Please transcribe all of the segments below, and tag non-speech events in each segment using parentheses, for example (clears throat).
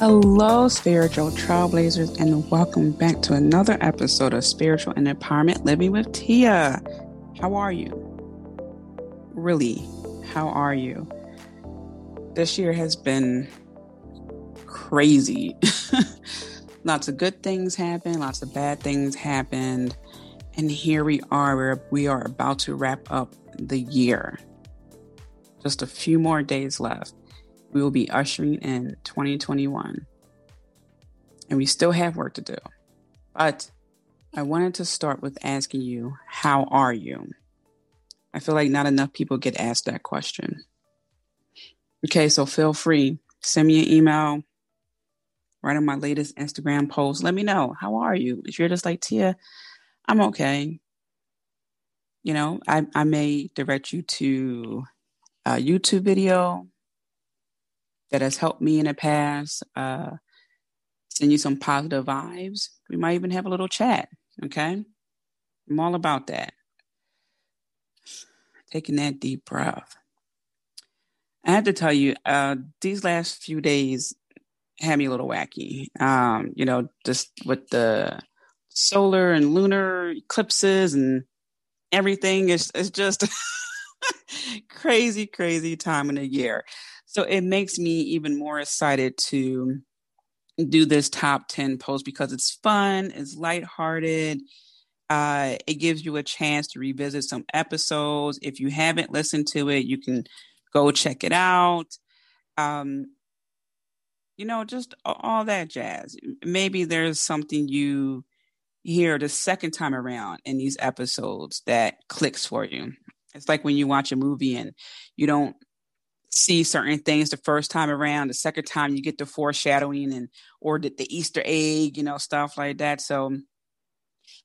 Hello, spiritual trailblazers, and welcome back to another episode of Spiritual and Empowerment Living with Tia. How are you? Really, how are you? This year has been crazy. (laughs) lots of good things happened, lots of bad things happened, and here we are. We're, we are about to wrap up the year. Just a few more days left we will be ushering in 2021. And we still have work to do. But I wanted to start with asking you, how are you? I feel like not enough people get asked that question. Okay, so feel free, send me an email, write on my latest Instagram post. Let me know, how are you? If you're just like, Tia, I'm okay. You know, I, I may direct you to a YouTube video that has helped me in the past. Uh, send you some positive vibes. We might even have a little chat. Okay. I'm all about that. Taking that deep breath. I have to tell you, uh, these last few days had me a little wacky. Um, you know, just with the solar and lunar eclipses and everything. It's, it's just (laughs) crazy, crazy time in the year. So it makes me even more excited to do this top 10 post because it's fun, it's lighthearted. Uh, it gives you a chance to revisit some episodes. If you haven't listened to it, you can go check it out. Um, you know, just all that jazz. Maybe there's something you hear the second time around in these episodes that clicks for you. It's like when you watch a movie and you don't see certain things the first time around the second time you get the foreshadowing and or the, the easter egg you know stuff like that. So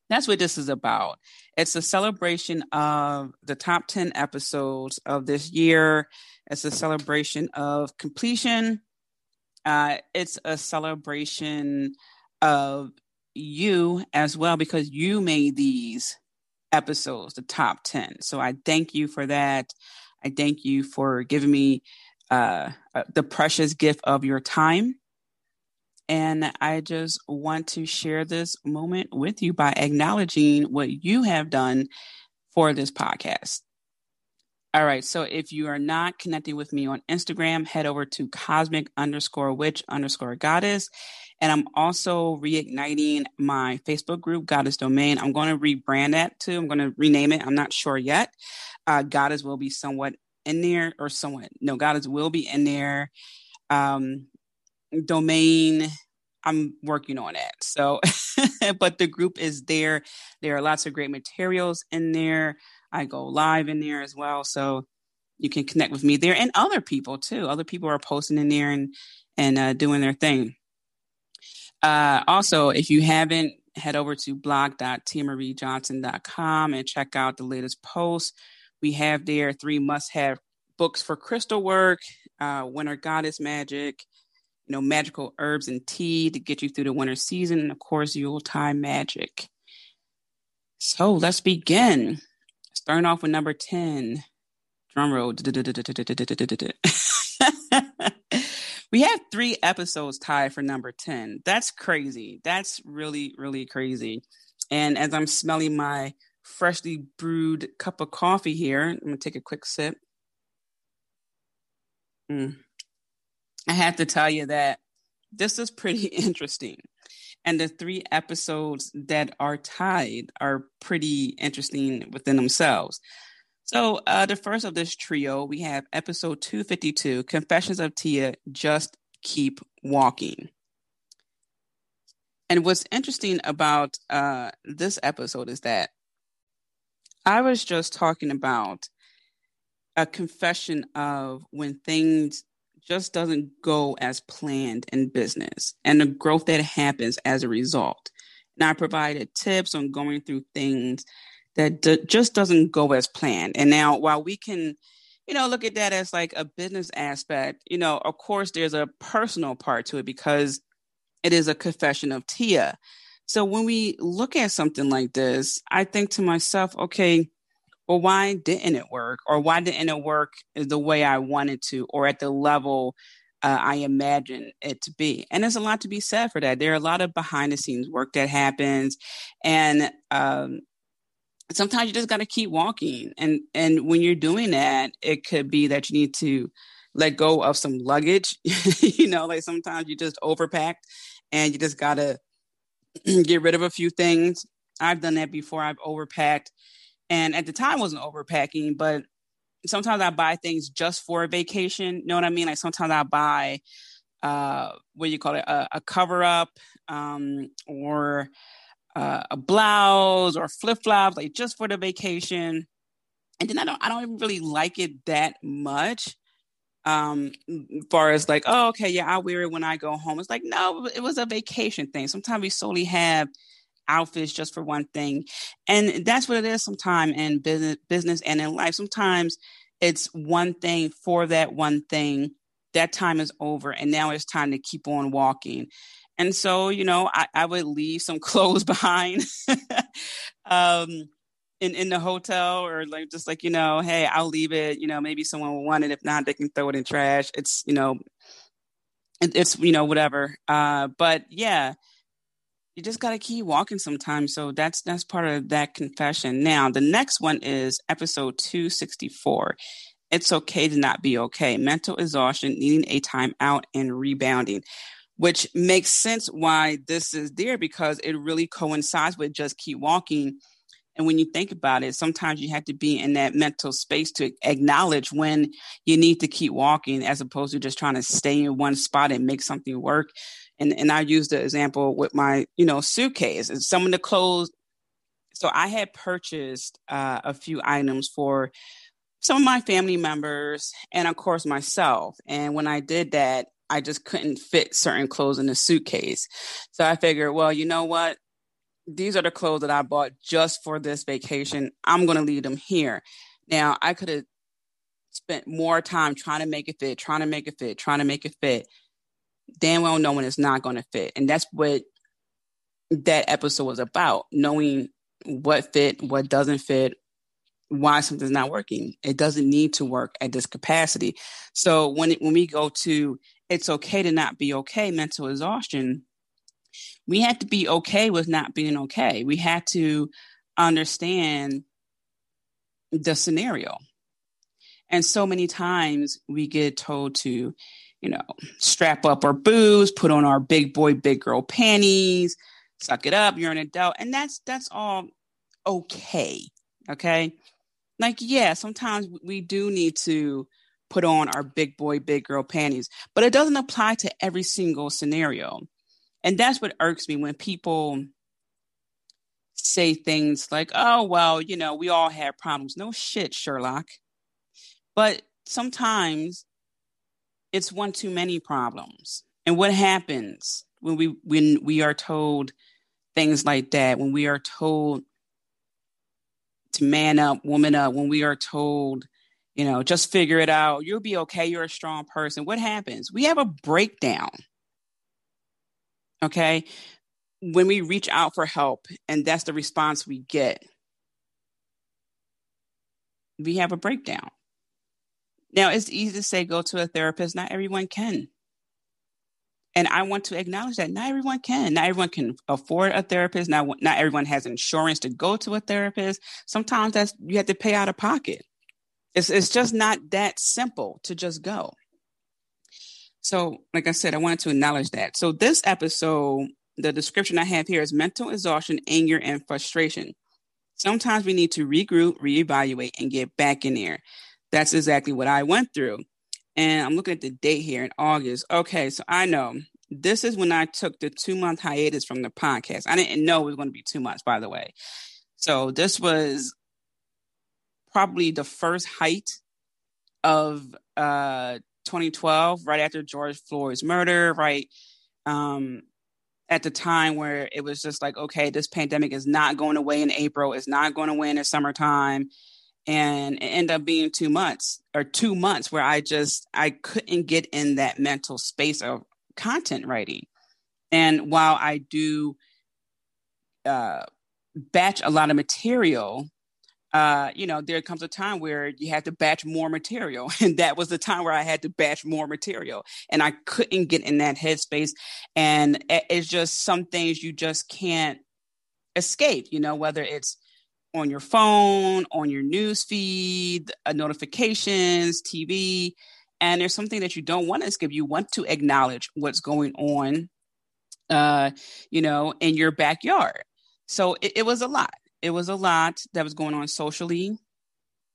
that's what this is about. It's a celebration of the top 10 episodes of this year. It's a celebration of completion. Uh, it's a celebration of you as well because you made these episodes the top 10 so i thank you for that I thank you for giving me uh, uh, the precious gift of your time. And I just want to share this moment with you by acknowledging what you have done for this podcast. All right. So if you are not connecting with me on Instagram, head over to cosmic underscore witch underscore goddess. And I'm also reigniting my Facebook group, Goddess Domain. I'm going to rebrand that too. I'm going to rename it. I'm not sure yet uh, Goddess will be somewhat in there, or somewhat. No, Goddess will be in there. Um, domain, I'm working on it. So, (laughs) but the group is there. There are lots of great materials in there. I go live in there as well. So you can connect with me there and other people too. Other people are posting in there and, and uh, doing their thing. Uh, also, if you haven't, head over to blog.tiamariejohnson.com and check out the latest posts. We have there three must have books for crystal work, uh, winter goddess magic, you know, magical herbs and tea to get you through the winter season, and of course, Yuletide magic. So let's begin. Starting off with number 10. Drum roll. (laughs) we have three episodes tied for number 10. That's crazy. That's really, really crazy. And as I'm smelling my freshly brewed cup of coffee here. I'm gonna take a quick sip. Mm. I have to tell you that this is pretty (laughs) interesting. And the three episodes that are tied are pretty interesting within themselves. So, uh, the first of this trio, we have episode 252 Confessions of Tia Just Keep Walking. And what's interesting about uh, this episode is that I was just talking about a confession of when things just doesn't go as planned in business and the growth that happens as a result. And I provided tips on going through things that d- just doesn't go as planned. And now, while we can, you know, look at that as like a business aspect, you know, of course, there's a personal part to it because it is a confession of Tia. So when we look at something like this, I think to myself, okay, well, why didn't it work? Or why didn't it work the way I wanted to or at the level uh, I imagined it to be? And there's a lot to be said for that. There are a lot of behind the scenes work that happens. And um, sometimes you just got to keep walking. And, and when you're doing that, it could be that you need to let go of some luggage. (laughs) you know, like sometimes you just overpacked and you just got to (clears throat) get rid of a few things. I've done that before. I've overpacked and at the time, wasn't overpacking, but sometimes I buy things just for a vacation. You know what I mean? Like sometimes I buy, uh, what do you call it, a, a cover up, um, or uh, a blouse or flip flops, like just for the vacation. And then I don't, I don't even really like it that much. Um, far as like, oh, okay, yeah, I'll wear it when I go home. It's like, no, it was a vacation thing. Sometimes we solely have outfits just for one thing. And that's what it is sometimes in business business and in life. Sometimes it's one thing for that one thing. That time is over and now it's time to keep on walking. And so, you know, I, I would leave some (laughs) clothes behind. um in, in the hotel or like just like you know hey i'll leave it you know maybe someone will want it if not they can throw it in trash it's you know it, it's you know whatever uh but yeah you just got to keep walking sometimes. So that's that's part of that confession. Now, the next one is episode 264. It's okay to not be okay. Mental exhaustion, needing a time out, and rebounding, which makes sense why this is there because it really coincides with just keep walking. And when you think about it, sometimes you have to be in that mental space to acknowledge when you need to keep walking as opposed to just trying to stay in one spot and make something work and and I used the example with my you know suitcase and some of the clothes. So I had purchased uh, a few items for some of my family members and of course myself. And when I did that, I just couldn't fit certain clothes in the suitcase. So I figured, well, you know what? These are the clothes that I bought just for this vacation. I'm going to leave them here. Now, I could have spent more time trying to make it fit, trying to make it fit, trying to make it fit damn well knowing it's not going to fit. And that's what that episode was about knowing what fit, what doesn't fit, why something's not working. It doesn't need to work at this capacity. So when it, when we go to it's okay to not be okay, mental exhaustion, we have to be okay with not being okay. We had to understand the scenario. And so many times we get told to you know, strap up our boots, put on our big boy, big girl panties, suck it up, you're an adult. And that's that's all okay. Okay. Like, yeah, sometimes we do need to put on our big boy, big girl panties, but it doesn't apply to every single scenario. And that's what irks me when people say things like, oh, well, you know, we all have problems. No shit, Sherlock. But sometimes it's one too many problems. And what happens when we when we are told things like that, when we are told to man up, woman up, when we are told, you know, just figure it out, you'll be okay, you're a strong person. What happens? We have a breakdown. Okay? When we reach out for help and that's the response we get, we have a breakdown. Now, it's easy to say go to a therapist. Not everyone can. And I want to acknowledge that not everyone can. Not everyone can afford a therapist. Not, not everyone has insurance to go to a therapist. Sometimes that's you have to pay out of pocket. It's, it's just not that simple to just go. So, like I said, I wanted to acknowledge that. So, this episode, the description I have here is mental exhaustion, anger, and frustration. Sometimes we need to regroup, reevaluate, and get back in there that's exactly what I went through. And I'm looking at the date here in August. Okay, so I know this is when I took the two month hiatus from the podcast. I didn't know it was going to be two months, by the way. So this was probably the first height of uh 2012, right after George Floyd's murder, right? Um, at the time where it was just like, okay, this pandemic is not going away in April, it's not going away in the summertime. And it ended up being two months or two months where I just I couldn't get in that mental space of content writing. And while I do uh, batch a lot of material, uh, you know, there comes a time where you have to batch more material. (laughs) And that was the time where I had to batch more material. And I couldn't get in that headspace. And it's just some things you just can't escape, you know, whether it's on your phone, on your news feed, uh, notifications, TV. And there's something that you don't want to escape. You want to acknowledge what's going on, uh, you know, in your backyard. So it, it was a lot it was a lot that was going on socially.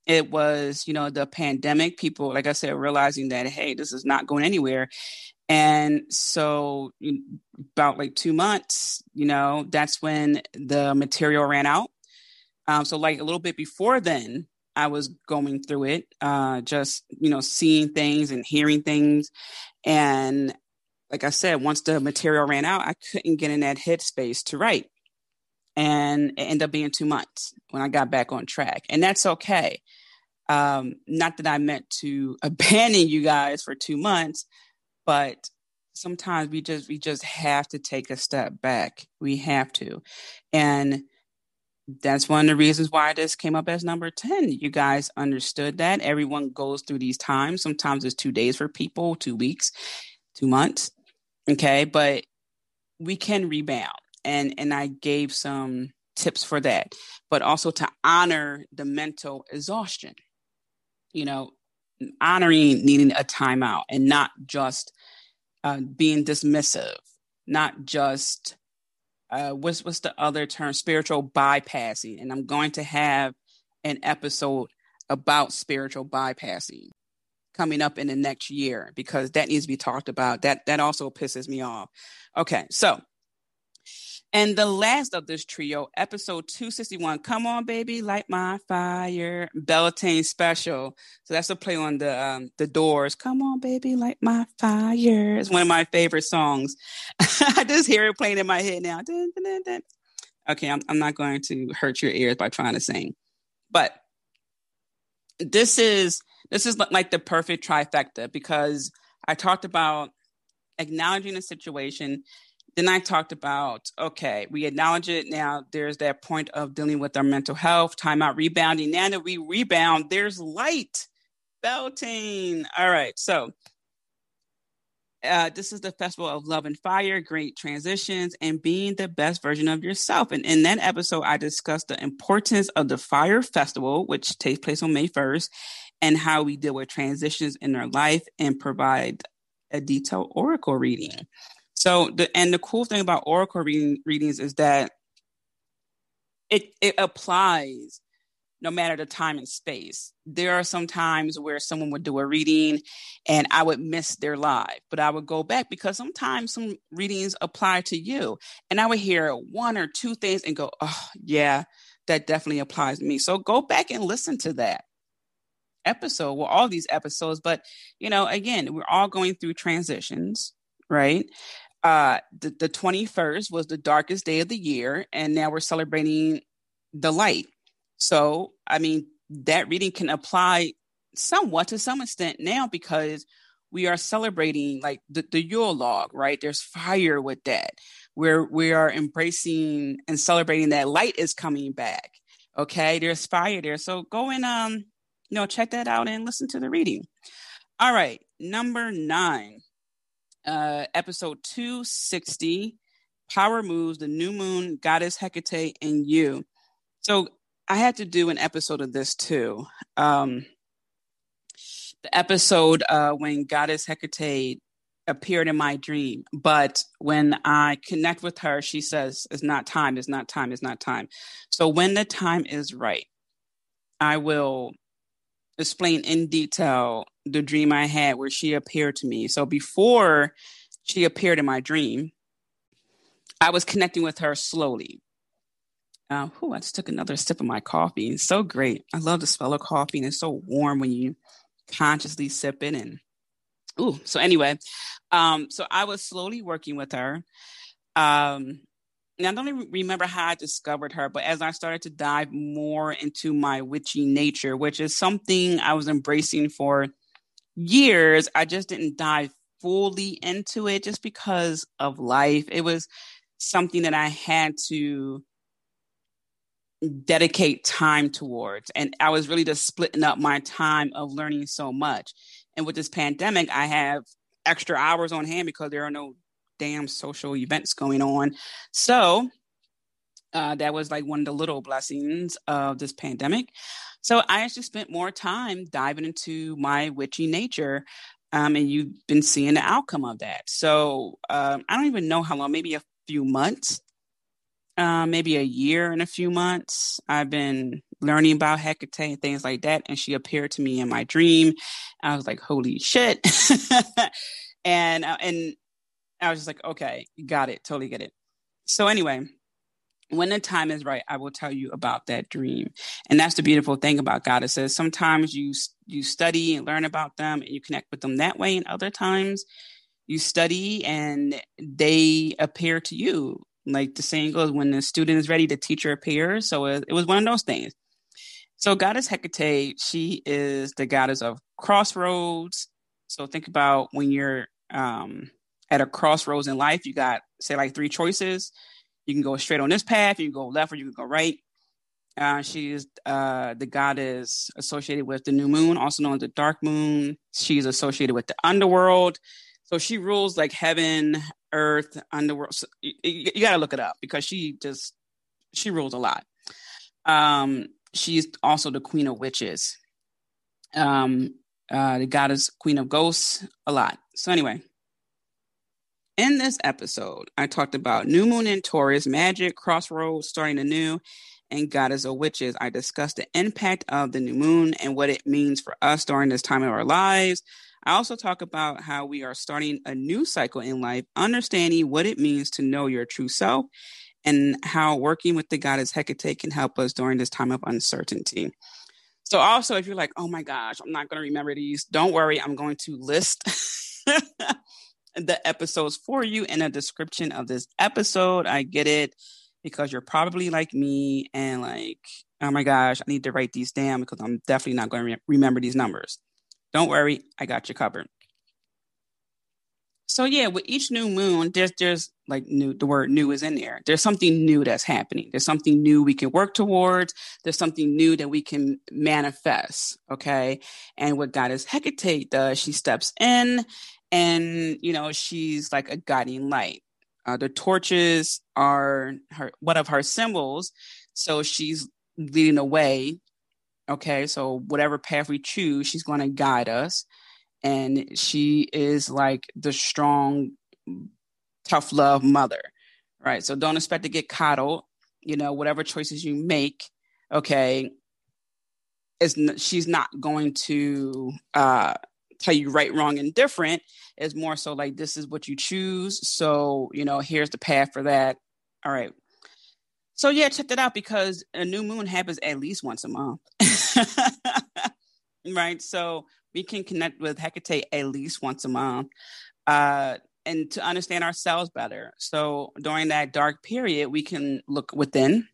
It was, you know, the pandemic, people, like I said, realizing that, hey, this is not going anywhere. And so, about like two months, you know, that's when the material ran out. Um, so, like a little bit before then, I was going through it, uh, just, you know, seeing things and hearing things. And like I said, once the material ran out, I couldn't get in that headspace to write and it ended up being two months when I got back on track, and that's okay. Um, not that I meant to (laughs) abandon you guys for two months, but sometimes we just we just have to take a step back. We have to, and that's one of the reasons why this came up as number 10 you guys understood that. Everyone goes through these times. Sometimes it's two days for people two weeks two months. Okay? But we can rebound and and I gave some tips for that, but also to honor the mental exhaustion. You know, honoring needing a timeout and not just uh, being dismissive, not just uh, what's what's the other term? Spiritual bypassing. And I'm going to have an episode about spiritual bypassing coming up in the next year because that needs to be talked about. That that also pisses me off. Okay, so and the last of this trio, episode 261, Come On Baby, Light My Fire, Beltane Special. So that's a play on the um, the doors. Come on, baby, light my fire. It's one of my favorite songs. (laughs) I just hear it playing in my head now. Dun, dun, dun, okay, I'm, I'm not going to hurt your ears by trying to sing. But this is this is like the perfect trifecta because I talked about acknowledging a situation then I talked about okay, we acknowledge it. Now there's that point of dealing with our mental health, timeout, rebounding. Now that we rebound, there's light. Beltane. All right. So uh, this is the festival of love and fire, great transitions, and being the best version of yourself. And in that episode, I discussed the importance of the Fire Festival, which takes place on May 1st, and how we deal with transitions in our life and provide a detailed oracle reading. So the and the cool thing about oracle reading, readings is that it it applies no matter the time and space. There are some times where someone would do a reading and I would miss their live, but I would go back because sometimes some readings apply to you. And I would hear one or two things and go, oh, yeah, that definitely applies to me. So go back and listen to that episode, well, all these episodes. But, you know, again, we're all going through transitions, right? Uh, the, the 21st was the darkest day of the year, and now we're celebrating the light. So, I mean, that reading can apply somewhat to some extent now because we are celebrating like the, the Yule log, right? There's fire with that. Where we are embracing and celebrating that light is coming back. Okay, there's fire there. So go and um, you know, check that out and listen to the reading. All right, number nine uh, episode 260 Power Moves, the New Moon, Goddess Hecate, and You. So I had to do an episode of this too. Um, the episode uh, when Goddess Hecate appeared in my dream, but when I connect with her, she says, It's not time, it's not time, it's not time. So when the time is right, I will explain in detail the dream I had where she appeared to me. So before she appeared in my dream, I was connecting with her slowly. Uh, whew, I just took another sip of my coffee. It's so great. I love the smell of coffee, and it's so warm when you consciously sip it. And Ooh, so anyway, um, so I was slowly working with her. Um, and I don't even remember how I discovered her, but as I started to dive more into my witchy nature, which is something I was embracing for years, I just didn't dive fully into it just because of life. It was something that I had to dedicate time towards. And I was really just splitting up my time of learning so much. And with this pandemic, I have extra hours on hand because there are no damn social events going on. So uh, that was like one of the little blessings of this pandemic. So I actually spent more time diving into my witchy nature. Um, and you've been seeing the outcome of that. So um, I don't even know how long, maybe a few months, uh, maybe a year and a few months. I've been learning about Hecate and things like that. And she appeared to me in my dream. I was like, holy shit. (laughs) and, uh, and I was just like, okay, got it. Totally get it. So anyway, when the time is right, I will tell you about that dream. And that's the beautiful thing about God. It says sometimes you you study and learn about them and you connect with them that way, and other times you study and they appear to you. Like the saying goes, when the student is ready, the teacher appears. So it, it was one of those things. So goddess Hecate, she is the goddess of crossroads. So think about when you're um, at a crossroads in life, you got say like three choices you can go straight on this path, you can go left, or you can go right. Uh, she is uh, the goddess associated with the new moon, also known as the dark moon. She's associated with the underworld. So she rules like heaven, earth, underworld. So you, you, got to look it up because she just she rules a lot. Um, she's also the queen of witches. Um, uh, the goddess, queen of ghosts, a lot. So anyway, in this episode, I talked about new moon in Taurus, magic, crossroads, starting anew, and goddess of witches. I discussed the impact of the new moon and what it means for us during this time of our lives. I also talk about how we are starting a new cycle in life, understanding what it means to know your true self, and how working with the goddess Hecate can help us during this time of uncertainty. So, also, if you're like, oh my gosh, I'm not going to remember these, don't worry, I'm going to list (laughs) the episodes for you in a description of this episode. I get it because you're probably like me and like, oh my gosh, I need to write these down because I'm definitely not going to re- remember these numbers. Don't worry, I got you covered. So yeah, with each new moon, there's there's like new the word new is in there. There's something new that's happening. There's something new we can work towards. There's something new that we can manifest. Okay. And what Goddess Hecate does, she steps in and you know she's like a guiding light. Uh, the torches are her one of her symbols. So she's leading the way. Okay so whatever path we choose she's going to guide us. And she is like the strong tough love mother right? So don't expect to get coddled. You know whatever choices you make okay is she's not going to uh tell you right, wrong, and different. Is more so like this is what you choose. So, you know, here's the path for that. All right. So yeah, check that out because a new moon happens at least once a month. (laughs) right. So we can connect with Hecate at least once a month. Uh and to understand ourselves better. So during that dark period, we can look within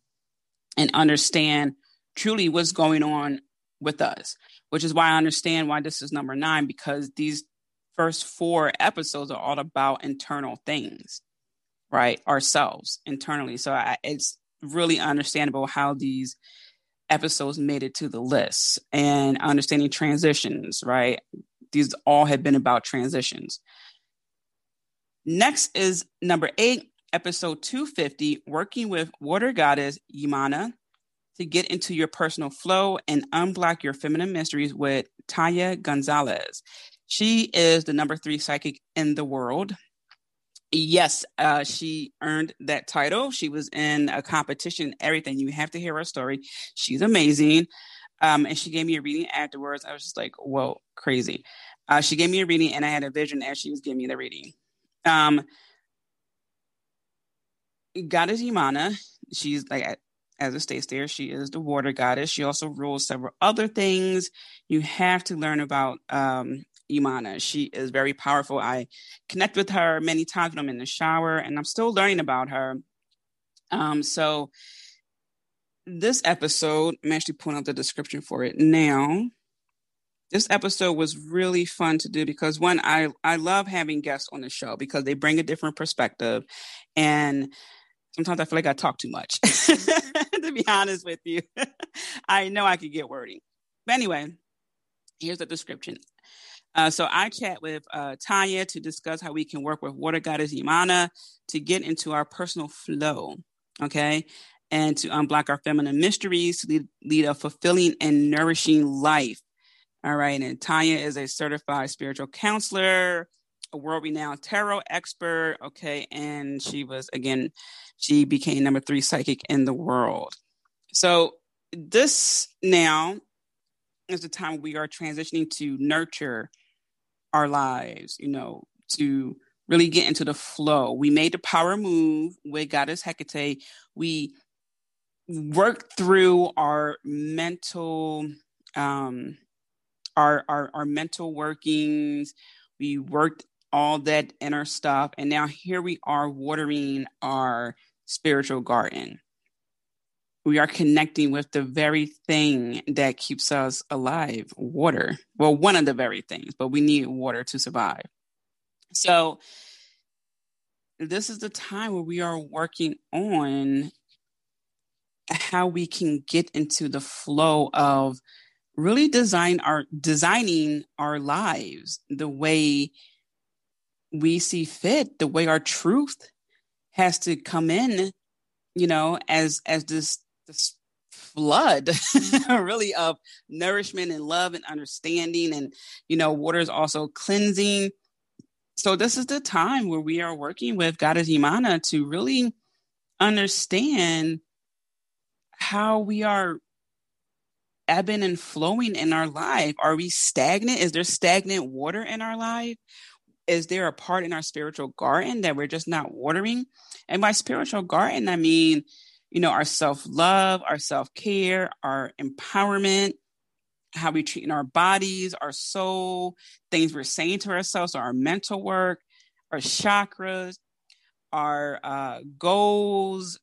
and understand truly what's going on with us which is why I understand why this is number nine because these first four episodes are all about internal things, right? Ourselves internally. So I, it's really understandable how these episodes made it to the list and understanding transitions, right? These all have been about transitions. Next is number eight, episode 250, working with water goddess Yamana to get into your personal flow and unblock your feminine mysteries with Taya Gonzalez. She is the number three psychic in the world. Yes, uh, she earned that title. She was in a competition, everything. You have to hear her story. She's amazing. Um, and she gave me a reading afterwards. I was just like, whoa, crazy. Uh, she gave me a reading, and I had a vision as she was giving me the reading. Um, Goddess Yamana, she's like as it states there, she is the water goddess. She also rules several other things. You have to learn about um, Imana. She is very powerful. I connect with her many times when I'm in the shower, and I'm still learning about her. Um, so this episode, I'm actually pulling out the description for it now. This episode was really fun to do because one, I I love having guests on the show because they bring a different perspective, and sometimes I feel like I talk too much. (laughs) be honest with you, (laughs) I know I could get wordy, but anyway, here's the description. Uh, so I chat with uh, Tanya to discuss how we can work with Water Goddess Imana to get into our personal flow. Okay and to unblock our feminine mysteries to lead, lead a fulfilling and nourishing life. All right. And Tanya is a certified spiritual counselor, a world renowned tarot expert. Okay. And she was, again, she became number three psychic in the world. So, this now is the time we are transitioning to nurture our lives, you know, to really get into the flow. We made the power move with Goddess Hecate. We worked through our mental um our our our mental workings we worked all that inner stuff and now here we are watering our spiritual garden we are connecting with the very thing that keeps us alive water. Well one of the very things but we need water to survive. So this is the time where we are working on how we can get into the flow of really design our designing our lives the way we see fit the way our truth has to come in you know as as this this flood mm-hmm. (laughs) really of nourishment and love and understanding and you know water is also cleansing so this is the time where we are working with goddess imana to really understand how we are ebbing and flowing in our life. Are we stagnant? Is there stagnant water in our life? Is there a part in our spiritual garden that we're just not watering? And by spiritual garden, I mean, you know, our self love, our self care, our empowerment, how we treat in our bodies, our soul, things we're saying to ourselves, our mental work, our chakras, our uh, goals,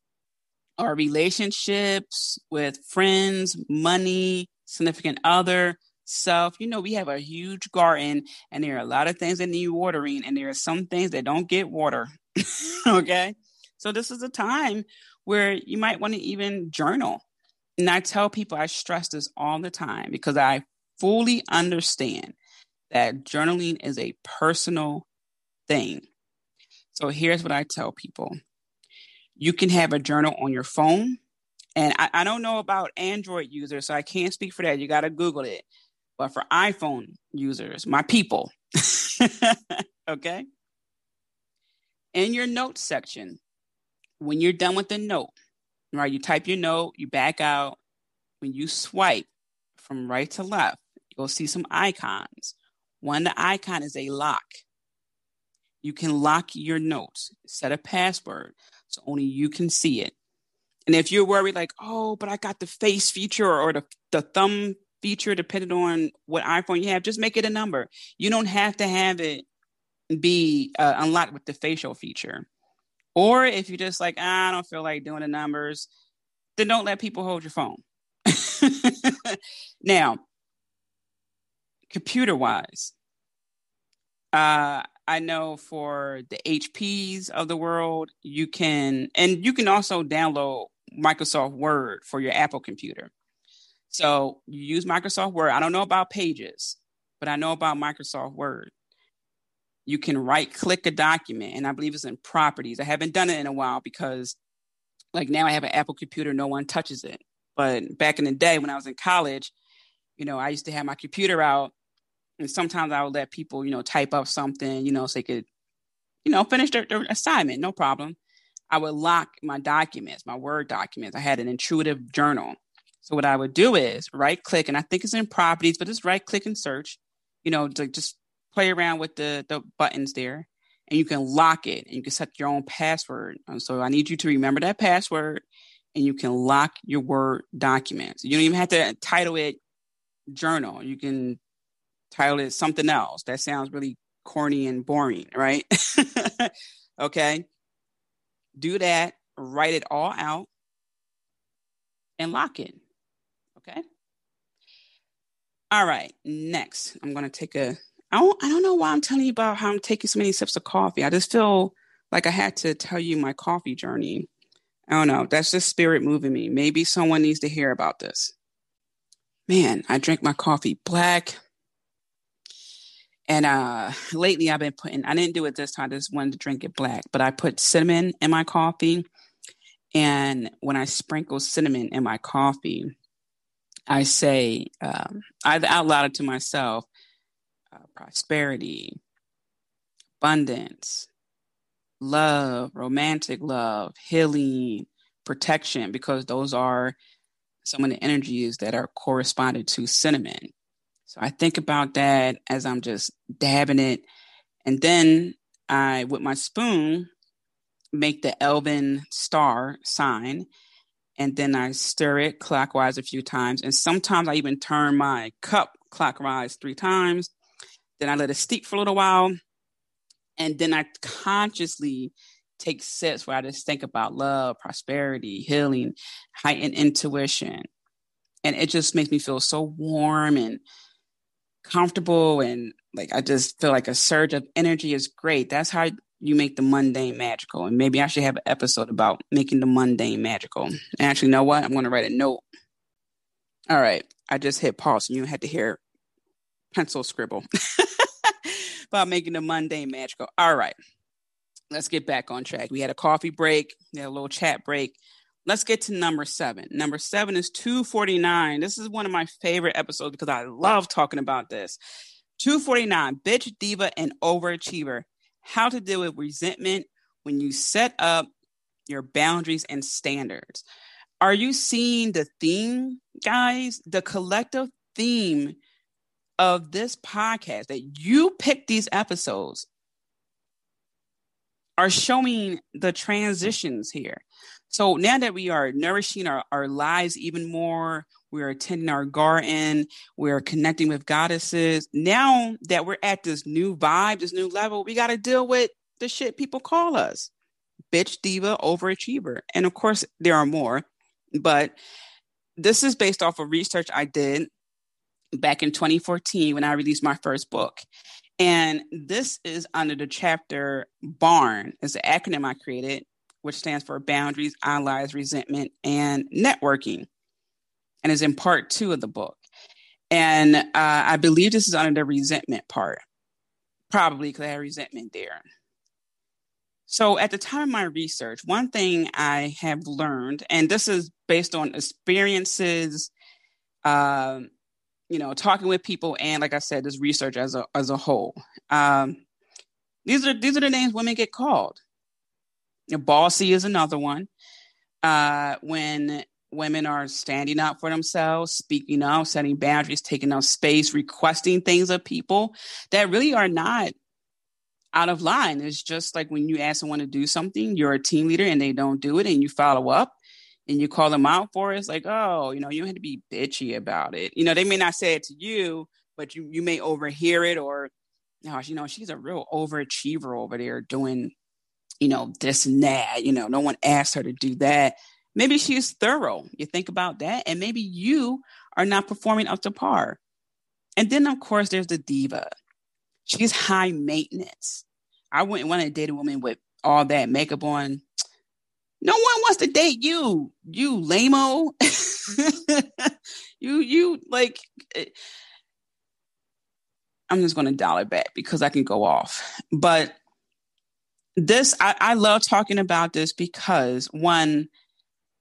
our relationships with friends, money, significant other, self. You know, we have a huge garden and there are a lot of things that need watering, and there are some things that don't get water. (laughs) okay. So, this is a time where you might want to even journal. And I tell people, I stress this all the time because I fully understand that journaling is a personal thing. So, here's what I tell people you can have a journal on your phone. And I, I don't know about Android users, so I can't speak for that. You got to Google it. But for iPhone users, my people, (laughs) okay? In your notes section, when you're done with the note, right, you type your note, you back out. When you swipe from right to left, you'll see some icons. One, the icon is a lock. You can lock your notes, set a password. So only you can see it. And if you're worried, like, oh, but I got the face feature or the, the thumb feature, depending on what iPhone you have, just make it a number. You don't have to have it be uh, unlocked with the facial feature. Or if you're just like, ah, I don't feel like doing the numbers, then don't let people hold your phone. (laughs) now, computer wise, uh, I know for the HPs of the world, you can, and you can also download Microsoft Word for your Apple computer. So you use Microsoft Word. I don't know about Pages, but I know about Microsoft Word. You can right click a document, and I believe it's in properties. I haven't done it in a while because, like, now I have an Apple computer, no one touches it. But back in the day when I was in college, you know, I used to have my computer out and sometimes I would let people, you know, type up something, you know, so they could, you know, finish their, their assignment, no problem. I would lock my documents, my Word documents. I had an intuitive journal. So what I would do is right click, and I think it's in properties, but just right click and search, you know, to just play around with the, the buttons there. And you can lock it and you can set your own password. And so I need you to remember that password and you can lock your Word documents. You don't even have to title it journal. You can title it something else. That sounds really corny and boring, right? (laughs) okay. Do that, write it all out, and lock it. Okay. All right. Next, I'm going to take a. I don't, I don't know why I'm telling you about how I'm taking so many sips of coffee. I just feel like I had to tell you my coffee journey. I don't know. That's just spirit moving me. Maybe someone needs to hear about this. Man, I drink my coffee black. And uh lately I've been putting I didn't do it this time, I just wanted to drink it black, but I put cinnamon in my coffee. And when I sprinkle cinnamon in my coffee, I say, um, I out loud to myself, uh, prosperity, abundance, love, romantic love, healing, protection, because those are some of the energies that are corresponded to cinnamon. So I think about that as I'm just dabbing it. And then I, with my spoon, make the Elven star sign. And then I stir it clockwise a few times. And sometimes I even turn my cup clockwise three times. Then I let it steep for a little while. And then I consciously take sips where I just think about love, prosperity, healing, heightened intuition. And it just makes me feel so warm and comfortable and like I just feel like a surge of energy is great. That's how you make the mundane magical. And maybe I should have an episode about making the mundane magical. And actually, know what? I'm going to write a note. All right. I just hit pause and you had to hear pencil scribble (laughs) about making the mundane magical. All right. Let's get back on track. We had a coffee break, we had a little chat break. Let's get to number seven. Number seven is 249. This is one of my favorite episodes because I love talking about this. 249, bitch, diva, and overachiever. How to deal with resentment when you set up your boundaries and standards. Are you seeing the theme, guys? The collective theme of this podcast that you picked these episodes are showing the transitions here. So now that we are nourishing our, our lives even more, we are attending our garden, we're connecting with goddesses. Now that we're at this new vibe, this new level, we got to deal with the shit people call us bitch, diva, overachiever. And of course, there are more, but this is based off of research I did back in 2014 when I released my first book. And this is under the chapter BARN, is the acronym I created which stands for Boundaries, Allies, Resentment, and Networking, and is in part two of the book. And uh, I believe this is under the resentment part, probably because I had resentment there. So, at the time of my research, one thing I have learned, and this is based on experiences, um, you know, talking with people, and like I said, this research as a as a whole. Um, these are these are the names women get called. Bossy is another one. Uh, when women are standing up for themselves, speaking up, setting boundaries, taking up space, requesting things of people that really are not out of line. It's just like when you ask someone to do something, you're a team leader and they don't do it and you follow up and you call them out for it. It's like, oh, you know, you had to be bitchy about it. You know, they may not say it to you, but you you may overhear it or you know, she's a real overachiever over there doing you know, this and that. You know, no one asked her to do that. Maybe she's thorough. You think about that. And maybe you are not performing up to par. And then, of course, there's the diva. She's high maintenance. I wouldn't want to date a woman with all that makeup on. No one wants to date you, you lameo. (laughs) you, you like. Eh, I'm just going to dial it back because I can go off. But this I, I love talking about this because one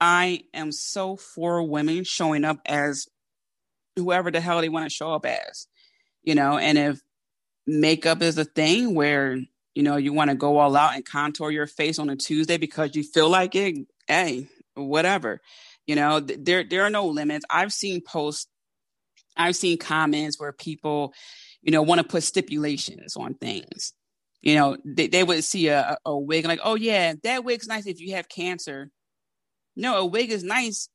i am so for women showing up as whoever the hell they want to show up as you know and if makeup is a thing where you know you want to go all out and contour your face on a tuesday because you feel like it hey whatever you know there there are no limits i've seen posts i've seen comments where people you know want to put stipulations on things you know, they, they would see a, a wig like, oh yeah, that wig's nice if you have cancer. No, a wig is nice,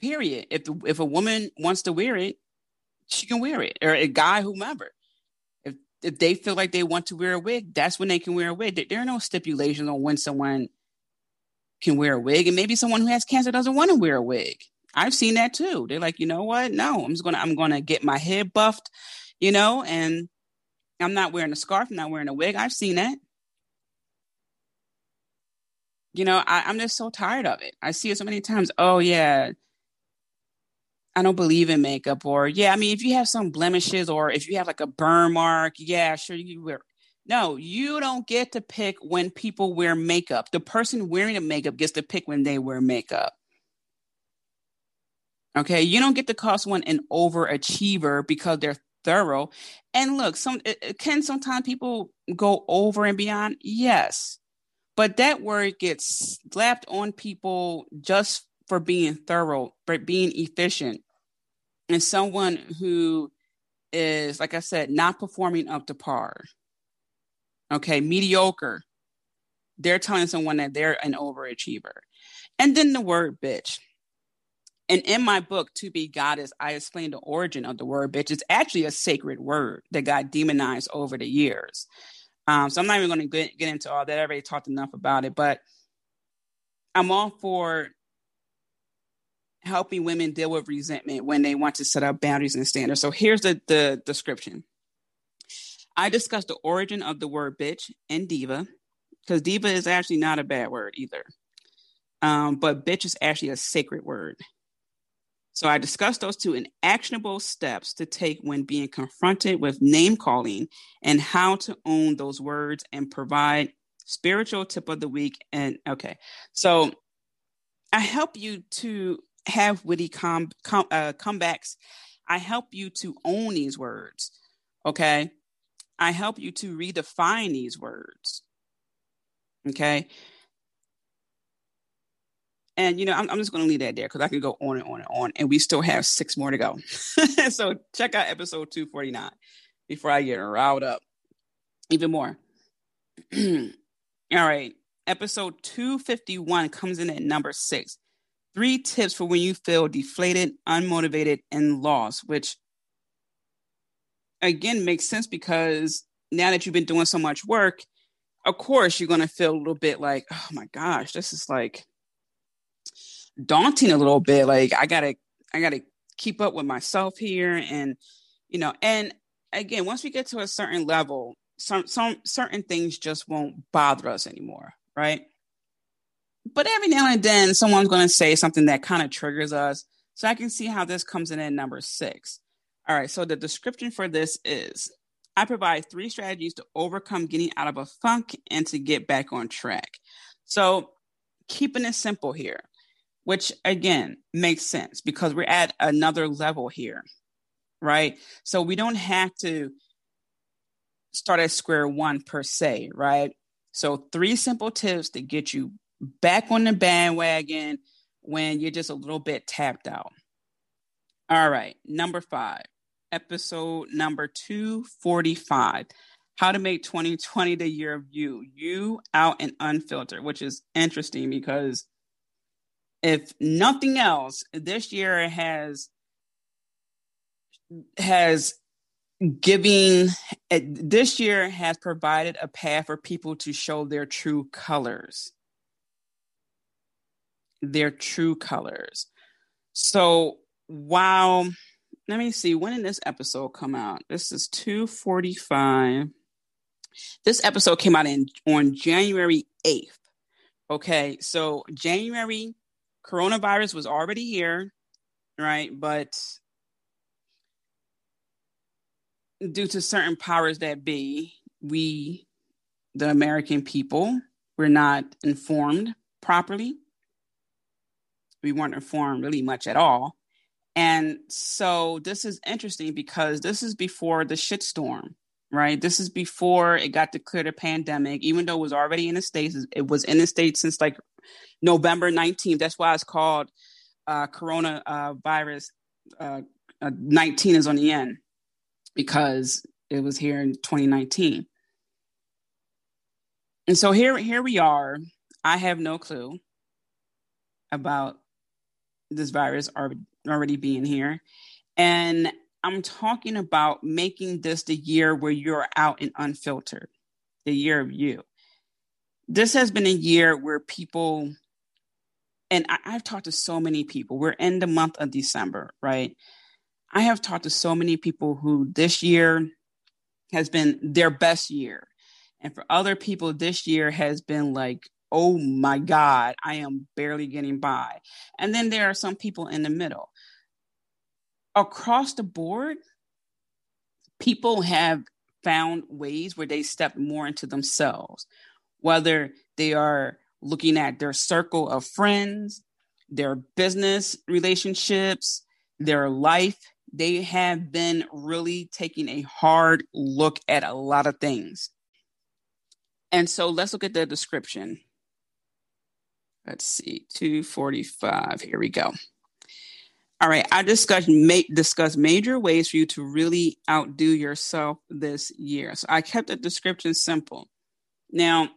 period. If the, if a woman wants to wear it, she can wear it, or a guy, whomever. If they feel like they want to wear a wig, that's when they can wear a wig. There are no stipulations on when someone can wear a wig, and maybe someone who has cancer doesn't want to wear a wig. I've seen that too. They're like, you know what? No, I'm just gonna I'm gonna get my head buffed, you know, and I'm not wearing a scarf, I'm not wearing a wig. I've seen that. You know, I, I'm just so tired of it. I see it so many times. Oh yeah, I don't believe in makeup, or yeah, I mean, if you have some blemishes or if you have like a burn mark, yeah, sure you wear. No, you don't get to pick when people wear makeup. The person wearing the makeup gets to pick when they wear makeup. Okay, you don't get to call someone an overachiever because they're thorough. And look, some eh, eh, can sometimes people go over and beyond. Yes, but that word gets slapped on people just for being thorough, for being efficient, and someone who is, like I said, not performing up to par. Okay, mediocre. They're telling someone that they're an overachiever. And then the word bitch. And in my book, To Be Goddess, I explain the origin of the word bitch. It's actually a sacred word that got demonized over the years. Um, so I'm not even going to get, get into all that. I already talked enough about it, but I'm all for helping women deal with resentment when they want to set up boundaries and standards. So here's the, the description. I discussed the origin of the word bitch and diva, because diva is actually not a bad word either. Um, but bitch is actually a sacred word. So I discussed those two and actionable steps to take when being confronted with name calling and how to own those words and provide spiritual tip of the week. And okay, so I help you to have witty com, com uh, comebacks. I help you to own these words. Okay. I help you to redefine these words. Okay. And, you know, I'm, I'm just going to leave that there because I can go on and on and on. And we still have six more to go. (laughs) so check out episode 249 before I get riled up even more. (clears throat) All right. Episode 251 comes in at number six three tips for when you feel deflated, unmotivated, and lost, which again makes sense because now that you've been doing so much work, of course you're going to feel a little bit like, oh my gosh, this is like daunting a little bit. Like I gotta, I gotta keep up with myself here, and you know, and again, once we get to a certain level, some some certain things just won't bother us anymore, right? But every now and then someone's going to say something that kind of triggers us. So I can see how this comes in at number six. All right. So the description for this is I provide three strategies to overcome getting out of a funk and to get back on track. So keeping it simple here, which again makes sense because we're at another level here, right? So we don't have to start at square one per se, right? So three simple tips to get you back on the bandwagon when you're just a little bit tapped out. All right, number five, episode number 245 How to Make 2020 the Year of You, You Out and Unfiltered, which is interesting because if nothing else, this year has has giving this year has provided a path for people to show their true colors their true colors. So while let me see when did this episode come out? This is 245. This episode came out in on January 8th. Okay, so January coronavirus was already here, right? But due to certain powers that be, we, the American people, were not informed properly we weren't informed really much at all. And so this is interesting because this is before the shitstorm, right? This is before it got declared a pandemic, even though it was already in the States. It was in the States since like November 19th. That's why it's called uh, Corona uh. Uh, uh 19 is on the end because it was here in 2019. And so here, here we are. I have no clue about this virus are already being here. And I'm talking about making this the year where you're out and unfiltered, the year of you. This has been a year where people, and I, I've talked to so many people. We're in the month of December, right? I have talked to so many people who this year has been their best year. And for other people, this year has been like, oh my God, I am barely getting by. And then there are some people in the middle. Across the board, people have found ways where they step more into themselves, whether they are looking at their circle of friends, their business relationships, their life. They have been really taking a hard look at a lot of things. And so let's look at the description. Let's see, 245. Here we go. All right, I discussed ma- discuss major ways for you to really outdo yourself this year. So I kept the description simple. Now,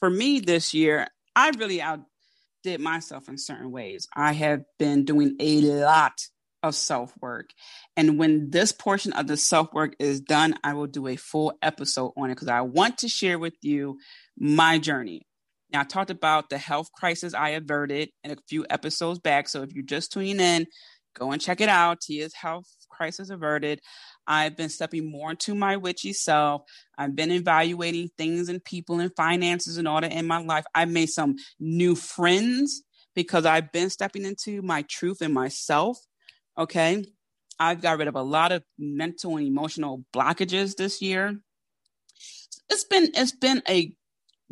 for me this year, I really outdid myself in certain ways. I have been doing a lot of self work. And when this portion of the self work is done, I will do a full episode on it because I want to share with you my journey. Now, I talked about the health crisis I averted in a few episodes back. So if you're just tuning in, go and check it out. Tia's health crisis averted. I've been stepping more into my witchy self. I've been evaluating things and people and finances and all that in my life. I've made some new friends because I've been stepping into my truth and myself. Okay. I've got rid of a lot of mental and emotional blockages this year. It's been it's been a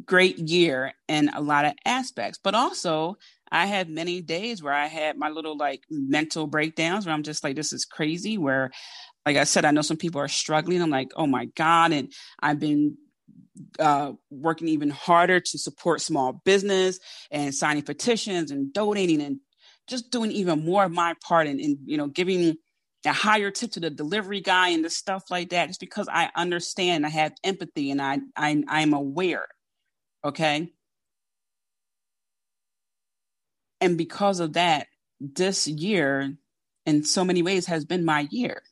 great year in a lot of aspects, but also I had many days where I had my little like mental breakdowns where I'm just like, this is crazy. Where, like I said, I know some people are struggling. I'm like, oh my God. And I've been uh, working even harder to support small business and signing petitions and donating and just doing even more of my part and, and you know giving a higher tip to the delivery guy and the stuff like that just because i understand i have empathy and i, I i'm aware okay? And because of that this year in so many ways has been my year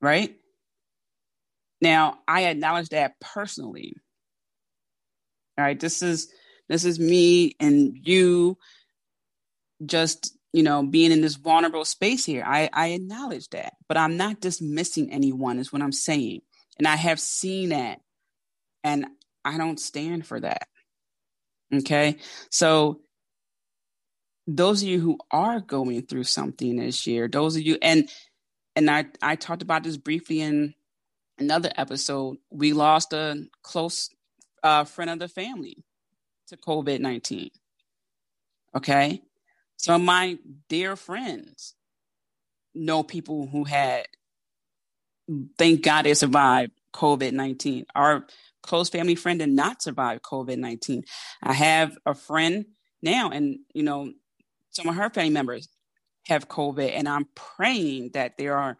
right? Now i acknowledge that personally all right? This is this is me and you just you know being in this vulnerable space here. I i acknowledge that but i'm not dismissing anyone is what i'm saying. And i have seen that. And i don't stand for that. Okay? So those of you who are going through something this year those of you and and i i talked about this briefly in another episode. We lost a close uh, friend of the family to covid-19 okay? Some of my dear friends know people who had, thank God they survived COVID 19. Our close family friend did not survive COVID 19. I have a friend now, and, you know, some of her family members have COVID, and I'm praying that they are